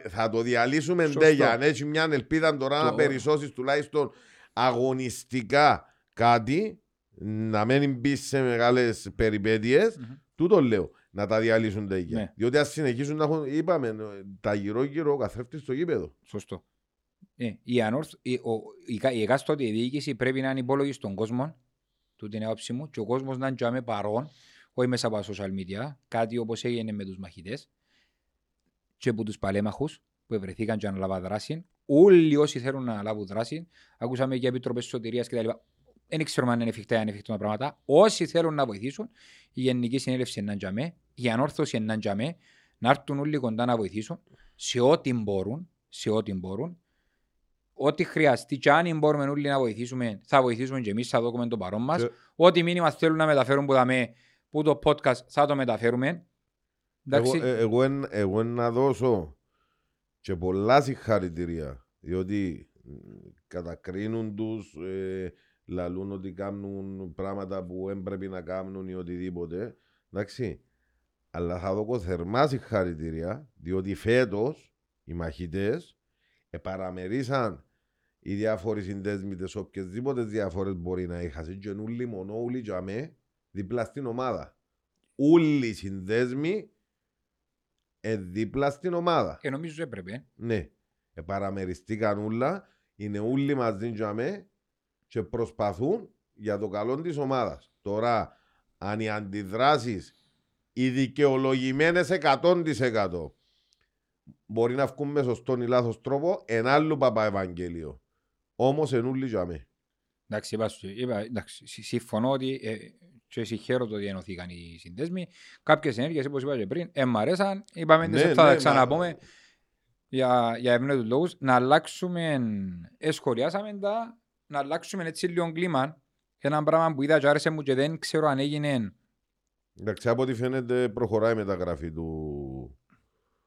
Θα το διαλύσουμε ντέγια. Αν έχει μια ελπίδα τώρα να περισσώσεις τουλάχιστον αγωνιστικά κάτι, να μην μπει σε μεγάλες περιπέτειες, τούτο λέω. Να τα διαλύσουν ντέγια. Ναι. Διότι ας συνεχίσουν να έχουν, είπαμε, τα γύρω-γύρω ο καθρέφτης στο γήπεδο. Σωστό. Ε, η, ανόρθ, η, ο, η, η εκάστοτε διοίκηση πρέπει να είναι υπόλογη στον κόσμο, του την άποψη μου, και ο κόσμος να είναι παρόν, όχι μέσα από τα social media, κάτι όπως έγινε με τους μαχητές και από τους παλέμαχους που ευρεθήκαν και αναλάβα δράση. Όλοι όσοι θέλουν να λάβουν δράση, ακούσαμε και επιτροπές σωτηρίας κτλ. Δεν ξέρω αν είναι εφικτά ή ανεφικτά τα πράγματα. Όσοι θέλουν να βοηθήσουν, η Γενική Συνέλευση είναι τζαμέ, η Ανόρθωση είναι τζαμέ, να έρθουν όλοι κοντά να βοηθήσουν σε ό,τι μπορούν, σε ό,τι μπορούν Ό,τι χρειαστεί και αν μπορούμε όλοι να βοηθήσουμε, θα βοηθήσουμε και εμείς, θα δούμε το παρόν μας. Και... Ό,τι μήνυμα θέλουν να μεταφέρουν που, δαμε, που το podcast θα το μεταφέρουμε. Εγώ, ε, εγώ, εγώ, εγώ να δώσω και πολλά συγχαρητήρια, διότι κατακρίνουν τους, ε, λαλούν ότι κάνουν πράγματα που έπρεπε να κάνουν ή οτιδήποτε. Εντάξει. Αλλά θα δώσω θερμά συγχαρητήρια, διότι φέτος οι μαχητές επαραμερίσαν οι διάφοροι συνδέσμοι τις οποιασδήποτε διαφορές μπορεί να είχαν και ούλοι μόνο ούλοι και αμέ δίπλα στην ομάδα. Ούλοι συνδέσμοι ε, δίπλα στην ομάδα. Και νομίζω έπρεπε. Ναι. Ε, παραμεριστήκαν ούλα, είναι όλοι μαζί για με και προσπαθούν για το καλό της ομάδας. Τώρα, αν οι αντιδράσεις, οι δικαιολογημένες 100% μπορεί να βγουν με σωστόν ή λάθος τρόπο, ένα άλλο παπά Ευαγγέλιο. Όμω ενούλοι για με. Εντάξει, είπα, σου- είπα, εντάξει, συ- συμφωνώ ότι ε, και συγχαίρω το ότι ενωθήκαν οι συνδέσμοι. Κάποιες ενέργειες, όπως είπα και πριν, ε, μ' αρέσαν. Είπαμε ναι, θα τα μα- ξαναπούμε για, για ευνόητους λόγους. Να αλλάξουμε, ε, σχολιάσαμε τα, να αλλάξουμε έτσι λίγο κλίμα. Ένα πράγμα που είδα και άρεσε μου και δεν ξέρω αν έγινε Εντάξει, από ό,τι φαίνεται προχωράει η μεταγραφή του.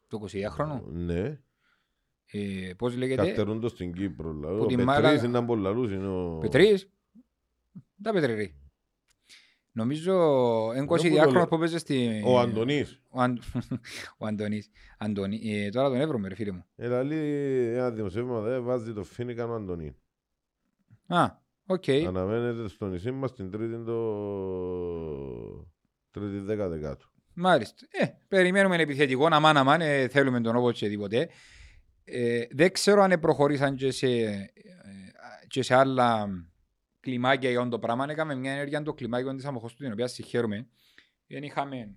το 22χρονο. Ναι. Ε, πώς λέγεται, Καρτερούν το στην Κύπρο. λαό. Που Ο τη Πετρής Μάλαγα- είναι από λαλούς, είναι ο... Πετρής. Τα Πετρερή. Νομίζω εν που 20 το διάχρονος λέω. που παίζεις στη... Ο Αντωνής. Ο, Αν... ο Αντωνής. Αντωνή. Ε, τώρα τον έβρομαι ρε φίλε μου. Ε, λέει ένα δημοσίευμα δε βάζει το φίνικαν ο Αντωνή. Α, οκ. Αναμένεται στο νησί μας την τρίτη το... Τρίτη δέκα δεκάτου. Μάλιστα. Ε, περιμένουμε επιθετικό, να μάνα μάν, ε, θέλουμε τον όποτε και τίποτε. Ε, δεν ξέρω αν προχωρήσαν και σε, ε, και σε άλλα κλιμάκια για το πράγμα. Έκαμε μια ενέργεια το κλιμάκιο της Αμμοχώστου, την οποία συγχαίρουμε. Δεν είχαμε,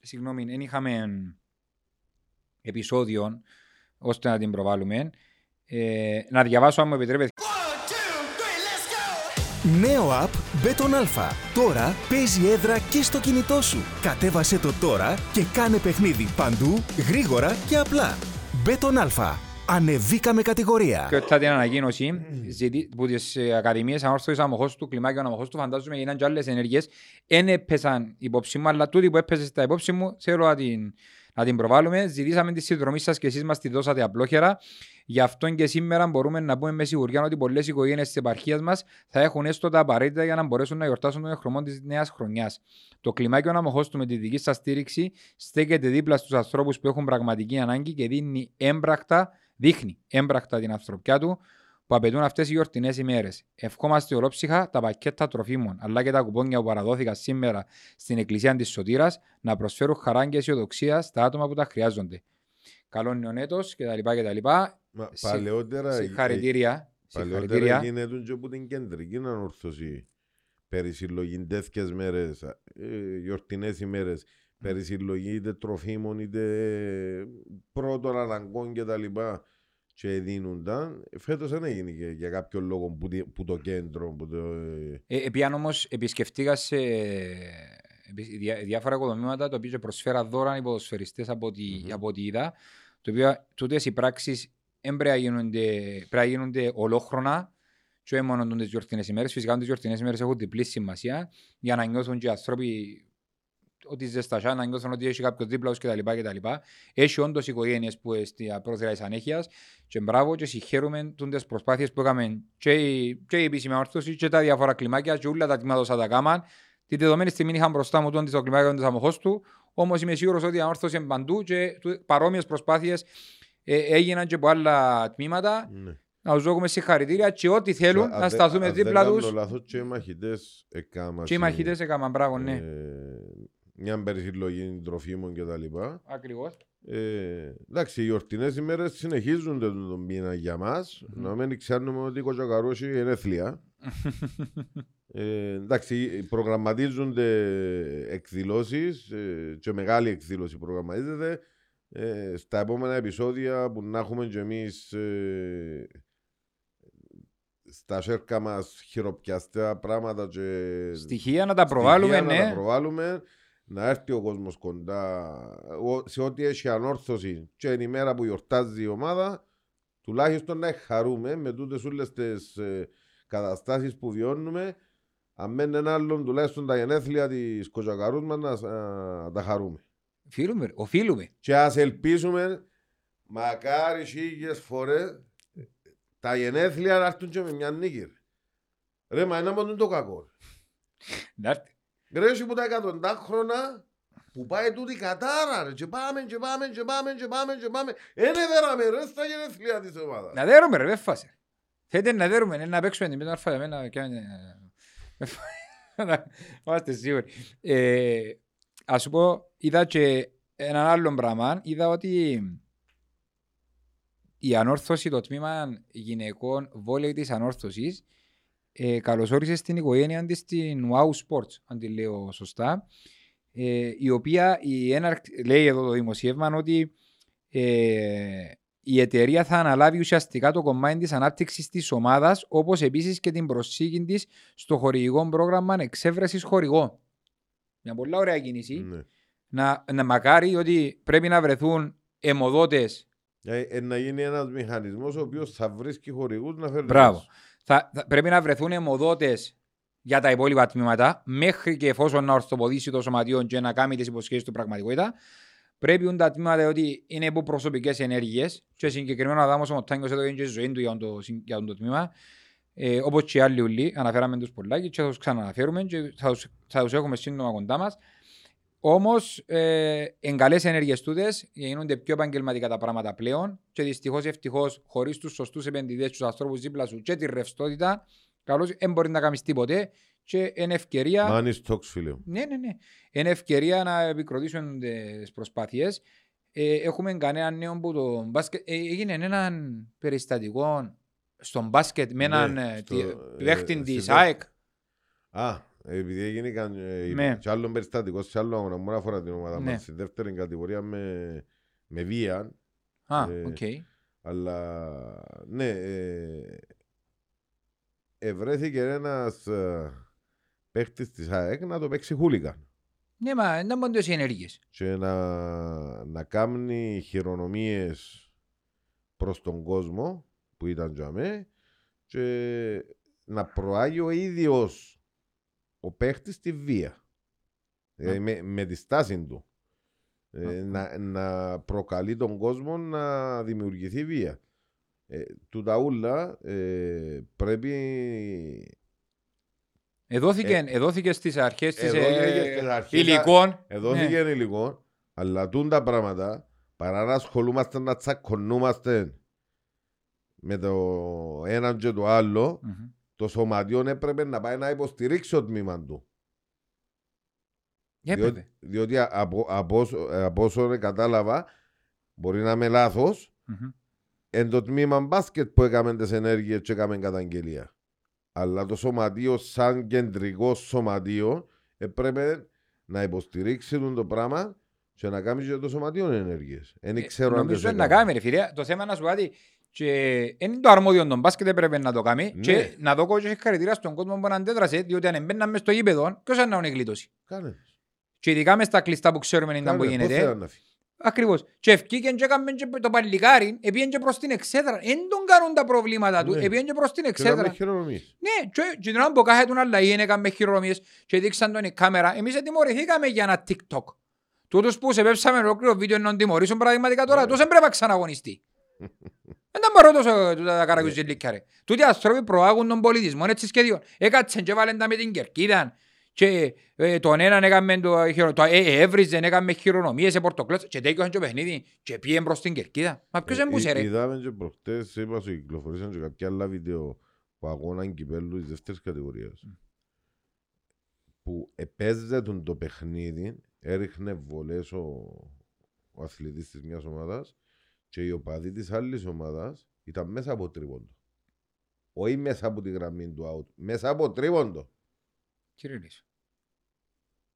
συγγνώμη, δεν είχαμε επεισόδιο ώστε να την προβάλλουμε. Ε, να διαβάσω αν μου επιτρέπετε. Νέο app Beton Alpha. Τώρα παίζει έδρα και στο κινητό σου. Κατέβασε το τώρα και κάνε παιχνίδι παντού, γρήγορα και απλά. Beton Alpha. Ανεβήκαμε κατηγορία. Και όταν την ανακοίνωση ζητή, που τις ε, ακαδημίες ανόρθωσης αμοχώς του, κλιμάκιων αμοχώς του, φαντάζομαι γίναν και άλλες ενέργειες, δεν έπεσαν υπόψη μου, αλλά τούτη που έπεσε στα υπόψη μου, θέλω να την, να την προβάλλουμε. Ζητήσαμε τη συνδρομή σας και εσείς μας τη δώσατε απλόχερα. Γι' αυτό και σήμερα μπορούμε να πούμε με σιγουριά ότι πολλές οικογένειες της επαρχίας μας θα έχουν έστω τα απαραίτητα για να μπορέσουν να γιορτάσουν τον εχρωμό της νέας χρονιάς. Το κλιμάκιο αναμοχώς του με τη δική σας στήριξη στέκεται δίπλα στους ανθρώπους που έχουν πραγματική ανάγκη και δίνει έμπρακτα δείχνει έμπρακτα την ανθρωπιά του που απαιτούν αυτές οι γιορτινές ημέρες. Ευχόμαστε ολόψυχα τα πακέτα τροφίμων αλλά και τα κουπόνια που παραδόθηκαν σήμερα στην Εκκλησία της Σωτήρας να προσφέρουν χαρά και αισιοδοξία στα άτομα που τα χρειάζονται. Καλό νεονέτο κτλ. κτλ. Μα Συ- παλαιότερα... Συγχαρητήρια. Παλαιότερα Συγχαρητήρια. γίνεται και από την κεντρική ανόρθωση. Περί συλλογή τέτοιες μέρες, ε, γιορτινές ημέρες, περί συλλογή είτε τροφίμων είτε πρώτων αναγκών και τα λοιπά και δίνονταν. Φέτος δεν έγινε και για κάποιο λόγο που, τη- που το κέντρο, που το, ε, Ε, Επιάν όμως επισκεφτήκα σε επι- διά- διάφορα οικοδομήματα τα οποία προσφέρα δώρα οι ποδοσφαιριστές από ό,τι Μμμ. από ό,τι είδα. Το οποίο τούτες οι πράξεις δεν πρέπει να γίνονται, πρέπει να γίνονται ολόχρονα και όχι μόνο τις γιορτινές ημέρες. Φυσικά τις γιορτινές ημέρες έχουν διπλή σημασία για να νιώθουν και οι άνθρωποι ότι ζεστασιά, να νιώθουν ότι έχει κάποιος δίπλα τους κτλ. κτλ. Έχει όντως οικογένειες που είναι στη πρόθυρα της ανέχειας και μπράβο και συγχαίρουμε τις προσπάθειες που έκαμε και η, και η επίσημη όρθωση και τα διάφορα κλιμάκια και όλα τα τμήματα τα κάμαν. Τη δεδομένη στιγμή είχα μπροστά μου τον το κλιμάκιο της αμοχώς του, όμως είμαι σίγουρος ότι η ανόρθωση είναι παντού και του- παρόμοιες προσπάθειες ε, έγιναν και από άλλα τμήματα. ναι. Να τους δώσουμε συγχαρητήρια και ό,τι θέλουν Αν να δεν- σταθούμε αν δεν δίπλα κάνω τους. λάθος και οι μαχητές έκαναν Και οι μαχητές έκαναν μπράβο, ναι. ε, μια περισυλλογή τροφίμων και τα λοιπά. Ακριβώς. Ε, εντάξει, οι γιορτινές ημέρες συνεχίζουν τον, τον μήνα για μας. Να μην ξέρουμε ότι η Κοτσακαρούση είναι έθλια. ε, εντάξει, προγραμματίζονται εκδηλώσεις ε, και μεγάλη εκδήλωση προγραμματίζεται. Ε, στα επόμενα επεισόδια που να έχουμε και εμείς ε, στα σέρκα μας χειροπιαστά πράγματα και Στοιχεία να τα προβάλλουμε, στοιχεία ναι. Να τα προβάλλουμε, να έρθει ο κόσμος κοντά ο- σε ό,τι έχει ανόρθωση και είναι η μέρα που γιορτάζει η ομάδα, τουλάχιστον να χαρούμε με τούτες όλες τις ε, καταστάσεις που βιώνουμε. Αν μένει ένα άλλον, τουλάχιστον τα γενέθλια της Κοτσακαρού μας να, να τα χαρούμε. Οφείλουμε, οφείλουμε. Και ας ελπίσουμε, μακάρι χίλιες φορές τα γενέθλια να έρθουν και με μια νίκη. ρε. Ρε, μα είναι μόνο το κακό. ρε. Να έρθει. Ρε, εσύ που τα εκατοντά χρόνια που πάει τούτη κατάρα ρε, και πάμε και πάμε και πάμε και πάμε και πάμε. Ένε δέραμε ρε στα γενέθλια της ομάδας. Να δέρουμε ρε, δεν φάσε. Θέλετε να δέρουμε, ναι, να παίξουμε την πέντε αλφα να κάνουμε... Είμαστε σίγουροι. Ε, Ας σου πω, είδα και έναν άλλο πράγμα. Είδα ότι η ανόρθωση, το τμήμα γυναικών βόλεϊ της ανόρθωσης, ε, καλωσόρισε στην οικογένεια της στην Wow Sports, αν τη λέω σωστά, ε, η οποία η έναρκ- λέει εδώ το δημοσίευμα ότι ε, η εταιρεία θα αναλάβει ουσιαστικά το κομμάτι της ανάπτυξης της ομάδας, όπως επίσης και την προσήκη της στο χορηγικό πρόγραμμα εξέβρεσης χορηγό. Μια πολλά ωραία κίνηση. Ναι. Να, να μακάρι ότι πρέπει να βρεθούν αιμοδότες Ε, ε, να γίνει ένας μηχανισμός ο οποίος θα βρίσκει χορηγούς να φέρει. Μπράβο. μέσα. Θα, θα- πρέπει να βρεθούν αιμοδότες για τα υπόλοιπα τμήματα, μέχρι και εφόσον να ορθοποδήσει το σωματείο και να κάνει τις υποσχέσεις του πραγματικότητα. Πρέπει τα τμήματα ότι είναι υπό προσωπικές ενέργειες. Και συγκεκριμένα ο Δάμος ο Μοτάνιος εδώ είναι και η ζωή του για το, για το τμήμα. Ε, Όπως και οι άλλοι ουλοί, αναφέραμε τους πολλάκι και θα τους ξαναναφέρουμε και θα τους, θα τους έχουμε σύντομα κοντά μας. Όμως, ε, εν καλές ενέργειες τούτες γίνονται πιο επαγγελματικά τα πράγματα πλέον και δυστυχώς ευτυχώς χωρίς τους σωστούς επενδυτές, τους ανθρώπους δίπλα σου και τη ρευστότητα, καλώς δεν μπορεί να κάνεις τίποτε. Και είναι ευκαιρία. Money stocks, φίλε μου. Ναι, ναι, ναι. Είναι ευκαιρία να επικροτήσουμε τις προσπάθειες. Ε, έχουμε κανένα νέο που το μπάσκετ. Ε, έγινε έναν περιστατικό στον μπάσκετ με Ναι, έναν ε, στο, τι- ε, παίχτη στη της δεύτερη- ΑΕΚ. Α, επειδή έγινε καν- ε, Ναι. κι άλλο περιστατικό σε άλλο αγώνα, μόνο αφορά την ομάδα Ναι. μας, στη δεύτερη κατηγορία με, με βία, Α, ε, οκ. αλλά ναι, ε, ευρέθηκε ένας ε, παίχτης της ΑΕΚ να το παίξει χούλιγκαν Ναι, μα δεν μόνο οι ενέργειες. και να, να κάνει χειρονομίες προς τον κόσμο που ήταν για μέ και να προάγει ο ίδιος ο παίχτης τη βία. Δηλαδή με, με τη στάση του. Ε, να, να προκαλεί τον κόσμο να δημιουργηθεί βία. Ε, του τα ούλα ε, πρέπει Εδώθηκε, εδώθηκε στις αρχές της εδώθηκε στις αρχές, υλικών. εδώθηκε υλικό, αλλά τούν τα πράγματα παρά να ασχολούμαστε να τσακωνούμαστε με το έναν και το άλλο, Μμμ. Το σωματιό έπρεπε να πάει να υποστηρίξει το τμήμα του. Έπρεπε. Διότι, διότι από, από, όσο- από όσο κατάλαβα, μπορεί να είμαι λάθος, Μμμ. εν το τμήμα μπάσκετ που έκαμε τις ενέργειες και έκαμε καταγγελία. Αλλά το σωματείο, σαν κεντρικό σωματείο, έπρεπε να υποστηρίξει τον το πράγμα και να κάνει και το σωματείο ενέργειες. Δεν Ε, ξέρω αν Νομίζω τις είναι να έκαμε. κάνει, ρε φίλε. Το θέμα να σου πω κάτι. Και είναι το αρμόδιο των μπάσκετ έπρεπε να το κάνει. Ναι. Και να δω και χαρακτήρα στον κόσμο που αντέδρασε, διότι αν μπαίναμε μες στο γήπεδο, ποιος θα να είναι γλίτωση. Κάνε. Και ειδικά μες στα κλειστά που ξέρουμε ήταν που Κάνε. Πώς γίνεται. θέλαν να φύγει. Ακριβώς. Και ευκήκεν και έκαμε και το παλικάρι, επίεν και προς την εξέδρα. Εν τον κάνουν τα προβλήματα του, Ναι. επίεν και προς την Και να με εξέδρα. χειρονομείς. Ναι, και και την ώρα που κάθετουν αλλά ή έκαμε χειρονομίες και δείξαν τον η κάμερα, εμείς τιμωρηθήκαμε για ένα TikTok. Τούτους που σε πέψαμε ολόκληρο βίντεο να τιμωρήσουν πραγματικά τώρα, Ναι. τόσο δεν πρέπει να ξαναγωνιστεί. Δεν τα μπορώ τόσο τούτα τα καρακουζιλίκια ρε. Τούτοι οι άνθρωποι προάγουν τον πολιτισμό έτσι σχεδίων. Έκατσεν και βάλεν τα με την κερκίδα και ε, τον έναν έκαμε το, χειρο- το ε, έβριζεν, έκαμε χειρονομίες σε πορτοκλώτσα και τέκειωσαν και παιχνίδι και πήγαινε προς την κερκίδα. Μα ποιος Ε, εμπούσε ει- ρε; Είδαμε και προχτές, είπα σου, κυκλοφορήσαν και κάποια άλλα βίντεο που αγώναν κυπέλου της δεύτερης κατηγορίας. Που επέζεται το παιχνίδι, έριχνε βολές ο, ο αθλητής της μιας ομάδας και οι οπαδοί της άλλης ομάδας ήταν μέσα από τρίποντο. Όχι μέσα από τη γραμμή του out, μέσα από τρίποντο. Κύριε Λύσο,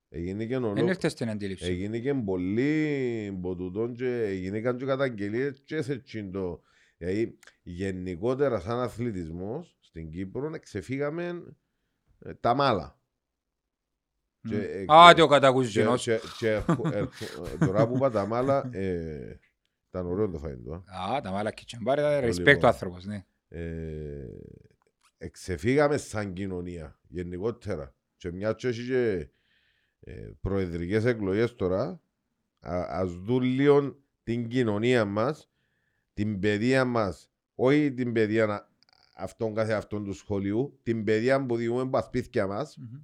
Έγινε και δεν ολόκληρο. ήρθε στην αντίληψη. Έγινε και πολύ μποτουτών και έγιναν και καταγγελίες και σε τσίντο. Δηλαδή γενικότερα σαν αθλητισμός στην Κύπρο ξεφύγαμε ε, τα μάλα. Μμ. και- ε, Α, και- τι ο Και, κατακουζινός. και, και ερχο- ερχο- ε, τώρα που είπα τα μάλα ε, ήταν ωραίο το φαγητό. α. Α, τα μάλα κιτσαμπάρ, ήταν Πολύ respect bon. ο άνθρωπος, ναι. Ε, εξεφύγαμε σαν κοινωνία γενικότερα. Και μια και έχεις και ε, προεδρικές εκλογές τώρα, α, ας δουν λίγο την κοινωνία μας, την παιδεία μας, όχι την παιδεία να- αυτόν κάθε αυτόν του σχολείου, την παιδεία που διούμε στα σπίτια μας, Μμμ.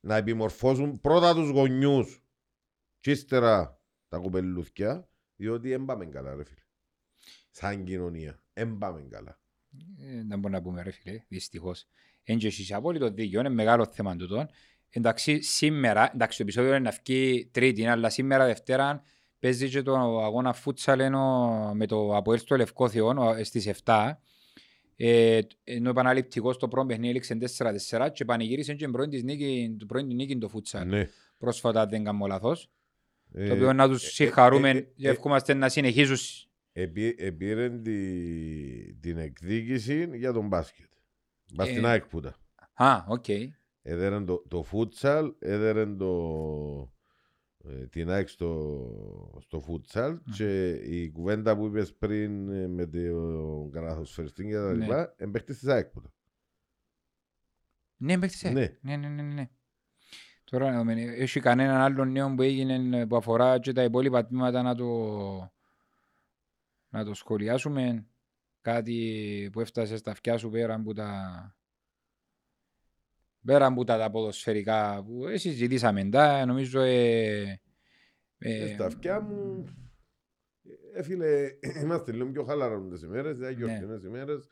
να επιμορφώσουν πρώτα τους γονιούς και ύστερα τα κουπελούθια, διότι δεν πάμε καλά ρε φίλε. Σαν κοινωνία, δεν πάμε καλά. Ε, Δεν μπορούμε να πούμε ρε φίλε, δυστυχώς. Εν και εσείς απόλυτο δίκιο, είναι μεγάλο θέμα τούτο. Εντάξει, σήμερα, εντάξει το επεισόδιο είναι να βγει τρίτη, αλλά σήμερα Δευτέρα παίζει και το αγώνα φούτσαλ ενώ με το Αποέλ στο Λευκό Θεό ο- στις 7. Ε, ενώ επαναληπτικός στο πρώτο παιχνίδι έληξε 4-4 και πανηγύρισε και την πρώτη της νίκη, την πρώτη νίκη το φούτσαλ. Ναι. Πρόσφατα αν δεν κάνω λάθος. Ε, Το οποίο να τους ε, συγχαρούμε ε, ε, και ε, ευχόμαστε να συνεχίσουν. επή- Επήρε τη- την εκδίκηση για τον μπάσκετ. Μπας Ε. στην ΑΕΚ που τα. Α, οκ. Έδεραν το, το φούτσαλ, έδεραν το, ε, την ΑΕΚ στο, στο φούτσαλ και η κουβέντα που είπες πριν ε, με τον καλαθοσφαιριστή και τα Ναι. λοιπά, εν παίχτης της ΑΕΚ που τα. Ναι, παίχτησε. Ναι. Ναι, ναι, ναι, ναι. Τώρα με- έχει κανέναν άλλο νέο που έγινε που αφορά και τα υπόλοιπα τμήματα να το, να το σχολιάσουμε. Κάτι που έφτασε στα αυτιά σου πέρα από τα πέρα από τα, τα ποδοσφαιρικά που ε, συζητήσαμε τα, νομίζω ε, Ε, ε, στα αυτιά μου, ε, φίλε, είμαστε λίγο πιο χαλαρώνοντες ημέρες, δεν Ναι. γιορτινές ημέρες,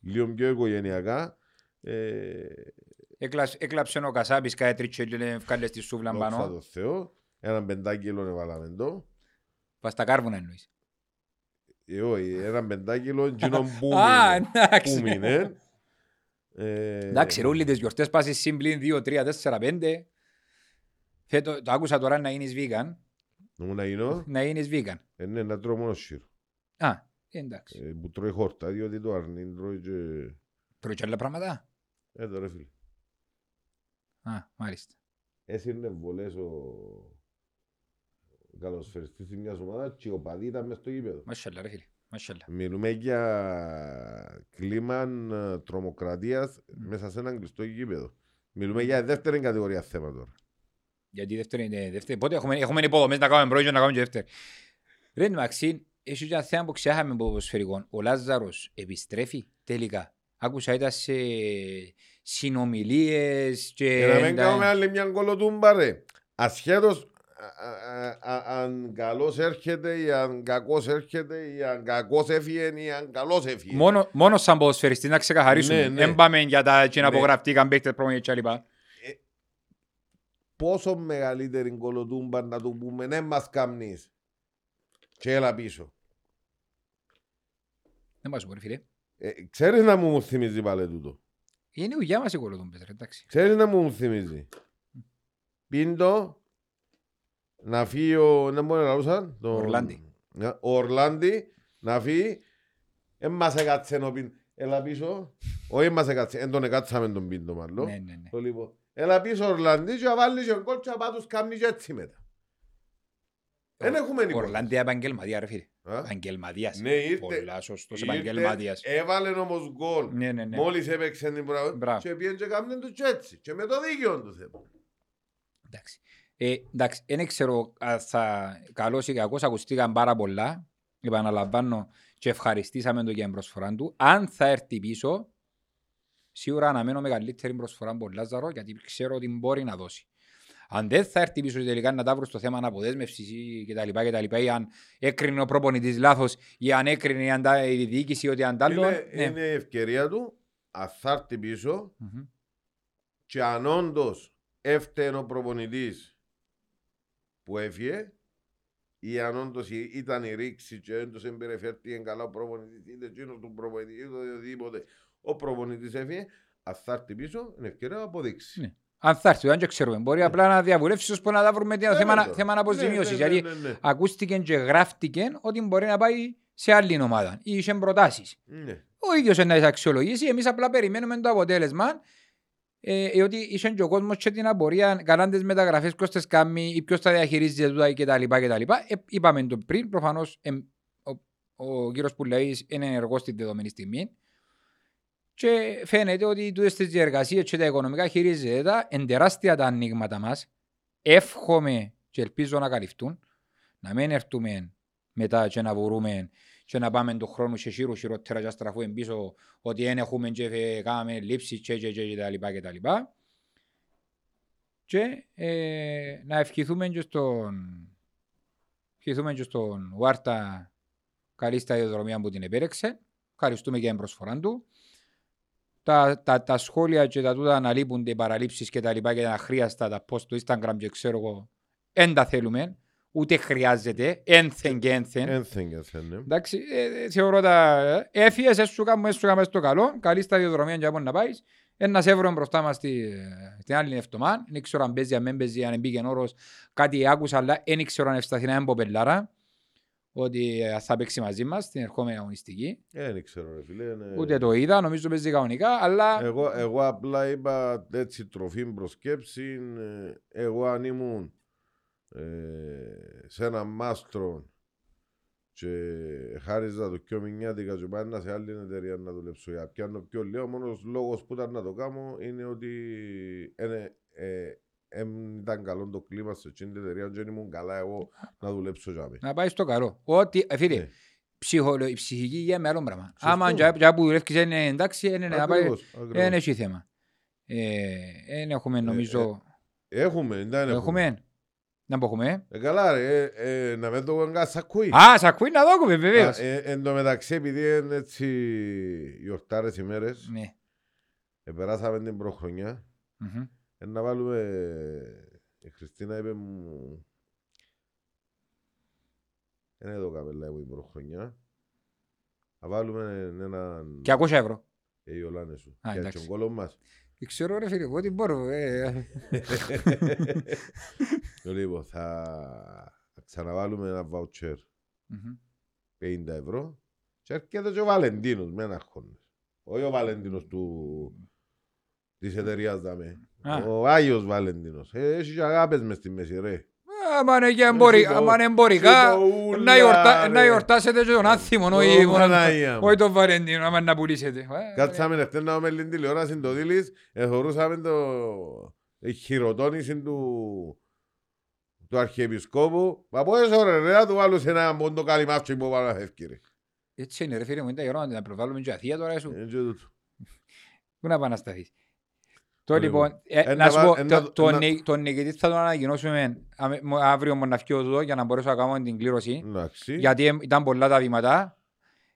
λίγο πιο οικογενειακά. Ε, έκλαψε, έκλαψε ο Κασάπης κάτι τρίτσο και λέει βγάλε στη σούβλα δόξα πάνω. τω Θεώ, έναν πεντάκιλο εβάλαμε το. Πας στα κάρβουνα εννοείς. Ε, όχι, έναν πεντάκιλο, εκείνον που Α, μείνε. εντάξει. Που μείνε. Ε, Εντάξει, ρούλοι τις γιορτές πας συμπλήν 2, 3, 4, 5. Φέτο, το άκουσα τώρα να γίνεις vegan. Νομού να γίνω, Να γίνεις vegan. ε, ναι, να τρώω μόνος σιρ. Α, εντάξει. Ε, που τρώει χόρτα, διότι το αρνήν τρώει και... Τρώει και άλλα πράγματα. Ε, τώρα φίλε. Α, μάλιστα. Έσυρνε βολές ο... ο καλοσφαιριστής της μιας ομάδας και ο παδί ήταν μες στο γήπεδο. Μασχαλά ρε φίλε. Μασχαλά. Μιλούμε για κλίμα ε, τρομοκρατίας μέσα σε έναν κλειστό γήπεδο. Μιλούμε για δεύτερη κατηγορία θέμα τώρα. Γιατί δεύτερη είναι δεύτερη. Πότε έχουμε, έχουμε υποδομές να κάνουμε πρώτη και να κάνουμε και δεύτερη. Ρε Μαξίν, έχει και ένα θέμα που ξέχαμε από ποδοσφαιρικό. Ο Λάζαρος επιστρέφει τελικά. Άκουσα ήταν σε συνομιλίες και... Και να μην κάνουμε άλλη μια κολοτούμπα ρε. Ασχέτως α- α- α- αν καλός έρχεται ή αν κακός έρχεται ή αν κακός έφυγε ή αν καλός έφυγε. Μόνο, μόνο σαν ποδοσφαιριστή να ξεκαθαρίσουμε. Ναι, ναι. Δεν πάμε για τα εκείνα Ναι. που γραφτήκαν παίκτες πρόμονες και λοιπά. Πόσο μεγαλύτερη κολοτούμπα να του πούμε ναι μας καμνείς. Και έλα πίσω. Δεν μας σου πω ρε φίλε. Ε, ξέρεις να μου θυμίζει πάλι τούτο. Είναι η ουλιά μας η κολοτούμπες ρε εντάξει. Ξέρεις να μου θυμίζει. Πίντο να φύγει ο... Να μπορεί να λαούσαν. το- Ορλάντι. Ναι, Ο Ορλάντι να φύγει. Εν μας έκατσε να πει. Έλα πίσω. Όχι μας έκατσε. Εν τον εκάτσαμε τον Πίντο μάλλον. Ναι, ναι, ναι. Το λοιπόν. Έλα πίσω Ορλάντι και να βάλει και ο κόλ και να πάει τους κάμνει και έτσι μετά. Δεν έχουμε Ο νικό. Ορλάντια επαγγελματία ρε φίλε. Α; Επαγγελματίας. Ναι, ήρθε. Πολλά σωστός Ήρθε, επαγγελματίας. Έβαλε όμως γκολ. Ναι, ναι, ναι. Μόλις έπαιξε την πράγμα Μπράβο. και πήγαινε και κάμνε του και έτσι. Και με το δίκαιο του θέμα. Εντάξει. Ε, εντάξει, δεν ξέρω αν θα καλώς ή κακώς ακουστήκαν πάρα πολλά. Επαναλαμβάνω και ευχαριστήσαμε το για την προσφορά του. Αν θα έρθει πίσω, σίγουρα αναμένω μεγαλύτερη προσφορά από τον Λάζαρο γιατί ξέρω ότι μπορεί να δώσει. Αν δεν θα έρθει πίσω τελικά να τα βρω στο θέμα αναποδέσμευσης ή κτλ. κτλ. ή αν έκρινε ο προπονητής λάθος ή αν έκρινε η, αντα... η διοίκηση ότι αντάλλον. Είναι, είναι η ευκαιρία του, αν θα έρθει πίσω Μμμ. και αν όντως έφταιγε ο προπονητής που έφυγε ή αν όντως η- ήταν η ρήξη και όντως εμπεριφέρθηκε καλά ο προπονητής είτε εκείνος του προπονητή είτε οτιδήποτε ο προπονητής έφυγε αν θα έρθει πίσω είναι ευκαιρία να αποδείξει. Ναι. Αν θα έρθει, δεν το ξέρουμε. Μπορεί απλά να διαβουλεύσεις ώσπου να τα βρούμε ένα Ναι, θέμα, ναι, να- το. θέμα αποζημίωση. Ναι, ναι, Γιατί ναι, ναι, ναι. ακούστηκε και γράφτηκε ότι μπορεί να πάει σε άλλη ομάδα ή είχε προτάσεις. Ναι. Ο ίδιος να τις αξιολογήσει. Εμείς απλά περιμένουμε το αποτέλεσμα. Ε, διότι είχε και ο κόσμος και την απορία κάναν τι μεταγραφές, ποιος τι κάνει ή ποιος τα διαχειρίζεται τούτα κτλ. κτλ. Ε, είπαμε το πριν, προφανώς ο, ο κύριος Πουλαή είναι ενεργός στη δεδομένη στιγμή. Και φαίνεται ότι τούτες τις διεργασίες και τα οικονομικά χειρίζεται τα εν τεράστια τα ανοίγματα μας. Εύχομαι και ελπίζω να καλυφθούν. Να μην έρθουμε μετά και να μπορούμε και να πάμε τον χρόνο σε χείρου χειρότερα και να στραφούμε πίσω ότι δεν έχουμε και ε, κάναμε λήψεις και και και και τα λοιπά και τα λοιπά. Και ε, να ευχηθούμε και στον ευχηθούμε και στον Βάρτα καλή σταδιοδρομία που την επέρεξε. Ευχαριστούμε για την προσφορά του. Τα, τα, τα σχόλια και τα τούτα να λείπονται, οι παραλήψεις και τα λοιπά και τα αχρίαστα, τα post στο Instagram και ξέρω εγώ, δεν τα θέλουμε. ούτε χρειάζεται, ένθεν και ένθεν. Ένθεν και ένθεν, ναι. Εντάξει, ε, ε, θεωρώ τα ε, έφυγες, έσου κάνουμε, έσου κάνουμε στο καλό, καλή σταδιοδρομία για να πάεις. Ένας ευρώ μπροστά μας τη, ε, την άλλη εβδομάδα, δεν ξέρω αν παίζει, αν δεν παίζει, αν μπήκε όρος, κάτι άκουσα, αλλά δεν ξέρω αν ευσταθεί να έμπω πελάρα, ότι ε, θα παίξει μαζί μας στην ερχόμενη αγωνιστική. Ε, Δεν ξέρω ρε φίλε. είναι- Ούτε το είδα, νομίζω παίζει κανονικά, αλλά Εγώ, εγώ απλά είπα έτσι τροφή προσκέψη. ε, Εγώ αν ήμουν ε, σε ένα μάστρο και χάριζα το πιο μηνιάτικα και πάω σε άλλη εταιρεία να δουλέψω για πιάνω πιο λίγο. Ο μόνος λόγος που ήταν να το κάνω είναι ότι είναι, ε, εν ήταν καλό το κλίμα σε εκείνη την εταιρείας και δεν ήμουν καλά εγώ να δουλέψω για μένα. να πάει στο καλό. Ότι, ε, φίλε, Ναι. ψυχολο, η ψυχική υγεία με άλλο πράγμα. Σωστό. Άμα και και που δουλεύεις είναι εντάξει, είναι να πάει, Ακριβώς, ακριβώς. δεν έχει θέμα. Ε, Δεν έχουμε νομίζω, Έχουμε, δεν έχουμε. έχουμε, να πούμε. Ε, καλά ρε, ε, ε, να με το καν σακούει. Α, σ' ακούει να δώκουμε βεβαίως. Α, ε, Εν τω μεταξύ, επειδή είναι έτσι γιορτάρες ημέρες, Ναι. ε, περάσαμε την προχρονιά, Μμμ. ε, να βάλουμε... Η Χριστίνα είπε μου... Δεν εδώ καπέλα μου η προχρονιά. Να βάλουμε έναν... Και 200 ευρώ. Ε, οι Ολάνες σου. Α, Για εντάξει. τον κόλλο μας. Δεν Ξέρω ρε φίλε, εγώ τι μπορώ. ε, Λοιπόν, θα θα ξαναβάλουμε ένα βαουτσέρ μμμ. 50 ευρώ και έρχεται και ο Βαλεντίνος με ένα χώνες. Όχι ο Βαλεντίνος του... της εταιρείας δαμε. Α. Ο Άγιος Βαλεντίνος. Ε, έχει και αγάπες μες στη μέση ρε. Άμα είναι και εμπορι- Εσύ το- άμα είναι εμπορικά, εσύ το ούλα, να γιορτά- να ρε. γιορτάσετε και τον άθιμον, όχι Ω, μόνο- Παναγία μου. όχι τον Βαρεντίνο, άμα να πουλήσετε. Ε, Κάτσαμε εχθές να δούμε την τηλεόραση το Δίλης, εθωρούσαμε το η χειροτόνηση του του Αρχιεπισκόπου. Μα πόσες ώρες ρε, να του βάλω σε ένα μόντο καλυμάφτσι που βάλω να φεύγει ρε. Έτσι είναι ρε φίλε μου, είναι τα γερόνα, να προβάλλουμε και αθεία τώρα σου. Ε, και τούτο. Πού να πάει να σταθείς. Το Λοιπόν, λοιπόν, ε, ένα να σου βα- πω, ένα- το- το ένα- νι- τον νικητή θα τον ανακοινώσουμε αμε- μο- αύριο μόνος να φύγω εδώ για να μπορέσω να κάνω την κλήρωση. Εντάξει. Γιατί ε, ήταν πολλά τα βήματα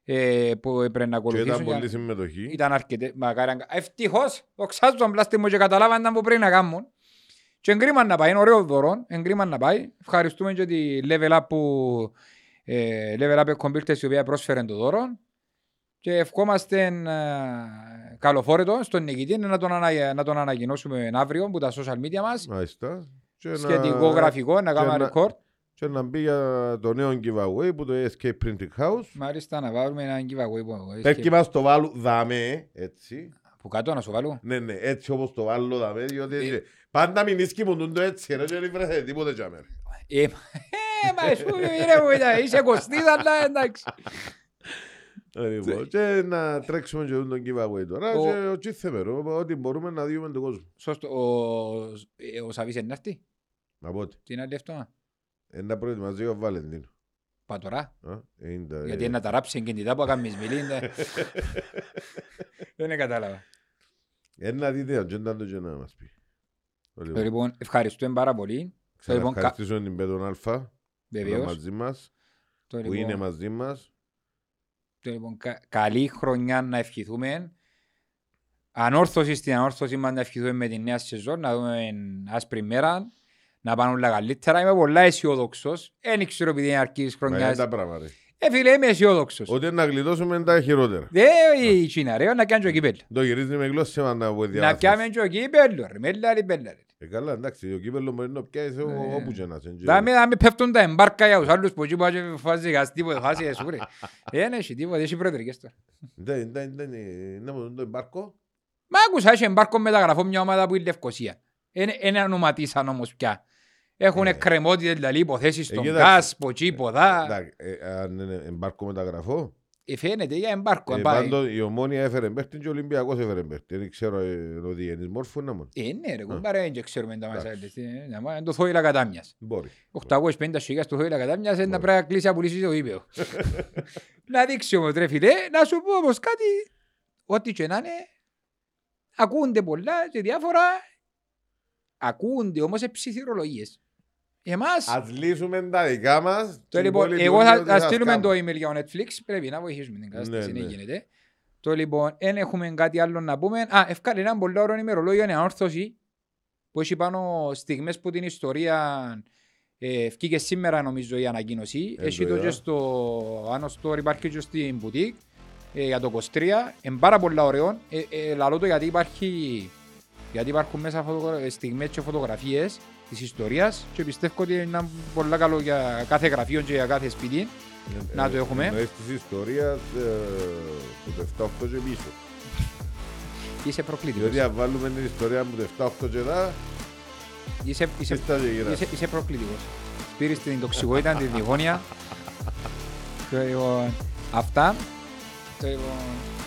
ε, που έπρεπε να Και ήταν ακολουθήσουν. πολύ για- συμμετοχή. Ήταν αρκετέ. Μακάρι. αν- Ευτυχώς, δοξάζω πλάστη μου και καταλάβαν ήταν που πρέπει να κάνουν. Και εγκρίμαν να πάει, είναι ωραίο δώρο, εγκρίμαν να πάει. Ευχαριστούμε και τη Level Up που ε, Level Up Computers η οποία πρόσφερε το δώρο. Και ευχόμαστε ε, καλοφόρετο στον νικητή να τον, ανα, να τον ανακοινώσουμε αύριο από τα social media μας. Μάλιστα. Και να- Σχετικό γραφικό, να και κάνουμε να- record. Και να μπει για το νέο giveaway που το Escape Printing House. Μάλιστα να βάλουμε ένα giveaway που, Πέρκει μας το βάλω δαμέ, έτσι. που κάτω να σου βάλω. Ναι, ναι, έτσι όπως το βάλω δαμέ, διότι Ε. έτσι- πάντα μην ίσκει μου το έτσι, ρε, και δεν βρέθε τίποτε για μένα. Ε, ε, μα εσύ ρε μου, ήταν- είσαι κοστής, αλλά εντάξει. Ε, λοιπόν, Και να τρέξουμε και τον giveaway τώρα Ο- και ο τσίθεμερο, ό,τι μπορούμε να δούμε τον κόσμο. Σωστό. Ο, ε, ο Σαβής είναι να έρθει. Να πω ότι, Τι είναι άλλη αυτό. ε, να προετοιμάζει ο Βαλεντίνο. Πατωρά. Α, ε, είναι τα- Γιατί είναι να τα ράψει εγκεντητά που έκαμε μιλή. ναι. Δεν κατάλαβα. Ε, να δείτε αν δεν το και να μας πει. Λοιπόν, Λοιπόν, ευχαριστούμε πάρα πολύ. Το λοιπόν, κα- Ξαναευχαριστήσω την Πέτον Αλφα που είναι Βεβαίως. μαζί μας, Το που είναι λοιπόν, μαζί μας. Το λοιπόν, κα- καλή χρονιά να ευχηθούμε. Ανόρθωση στην ανόρθωση μας να ευχηθούμε με τη νέα σεζόν, να δούμε άσπρη μέρα, να πάνε όλα καλύτερα. Είμαι πολλά αισιόδοξος. Δεν ξέρω επειδή είναι αρχής Μα είναι χρονιάς. τα πράγματα. ρε. Ε, φίλε, είμαι αισιόδοξος. Ότι να γλιτώσουμε είναι τα χειρότερα. Δεν η Κίνα, ρε, να κάνει και ο κύπελο. Το γυρίζει με γλώσσα μας να βοηθήσει. Να κάνουμε και ο κύπελο, ρε, με λάρι πέλα, ρε. Ε, καλά, εντάξει, ο κύπελλο μπορεί να πιάσει Ε. όπου και να σε. Θα με, θα με πέφτουν τα εμπάρκα για τους άλλους που εκεί που άρχισε φάση γας τίποτα, φάση εσού ρε. Ε, Δεν έχει τίποτα, έχει προεδρικές τώρα. Δεν, δεν, δεν, να μου το εμπάρκο. Μα άκουσα, έχει εμπάρκο μεταγραφό μια ομάδα που είναι Λευκοσία. Είναι ονοματίσαν όμως πια. Έχουν Ε. κρεμότητες δηλαδή υποθέσεις Ε, στον κοίταξε. γκάς, που εκεί, που δά. Εντάξει, ε, Αν είναι εμπάρκο μεταγραφό. Ε, Φαίνεται για εμπάρκο. Ε, εν πάει. Πάντως η ομόνια έφερε παίχτη και ο Ολυμπιακός έφερε παίχτη. Δεν ξέρω ε, ο διενής μόρφου είναι μόνος. Ε, ναι ρε, κουμπάρε, δεν ξέρουμε τα μέσα. Εντάξει. ε, να μα- Το θόηλα κατάμιας. Μπορεί. 850 σιγά στο θόηλα κατάμιας είναι να Μπορεί. πρέπει να κλείσει απολύσεις το ύπαιο. Να δείξει όμως ρε φίλε, να σου πω όμως κάτι, ό,τι και να είναι, ακούνται πολλά και διάφορα, ακούνται όμως σε ψιθυρολογίες. Εμάς, Ας λύσουμε τα δικά μας. το και λοιπόν, οι εγώ υπόλοιποι θα, ότι θα σας στείλουμε το κάνουν. email για το Netflix, πρέπει να βοηθήσουμε την κατάσταση, Ναι, ναι, ναι. γίνεται. Το λοιπόν, δεν έχουμε κάτι άλλο να πούμε. Α, ευκάλει ένα πολύ ωραίο ημερολόγιο ανόρθωση που έχει πάνω στιγμές που την ιστορία Ε, Βγήκε σήμερα νομίζω η ανακοίνωση. Έχει το Εννοείται. και στο Άνω Store, υπάρχει και στην boutique ε, για το 23. Είναι πάρα πολλά ωραίο. Ε, ε, λαλώ το γιατί υπάρχει γιατί υπάρχουν μέσα φωτογρα... στιγμές και φωτογραφίες της ιστορίας και πιστεύω ότι είναι πολύ καλό για κάθε γραφείο και για κάθε σπίτι. Να το έχουμε. Εννοείς της ιστορίας ε, που το 7-8 και πίσω. Είσαι προκλητικός. Διότι αν βάλουμε την ιστορία που το 7-8 και δά, Είσαι, είσαι, πίστα και γυρά. είσαι, είσαι προκλητικός. Σπήρεις την τοξικότητα, την διχόνοια. Και, λοιπόν, αυτά. Και, λοιπόν,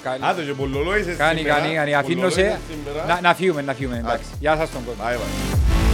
καλή- Άντε και πολλολό είσαι Κάνει, σήμερα. κάνει, κάνει. Αφήνω Πολλολό σε. είσαι σήμερα. Να, να φύγουμε, να φύγουμε. Εντάξει. Γεια σας τον κόσμο. Bye, bye.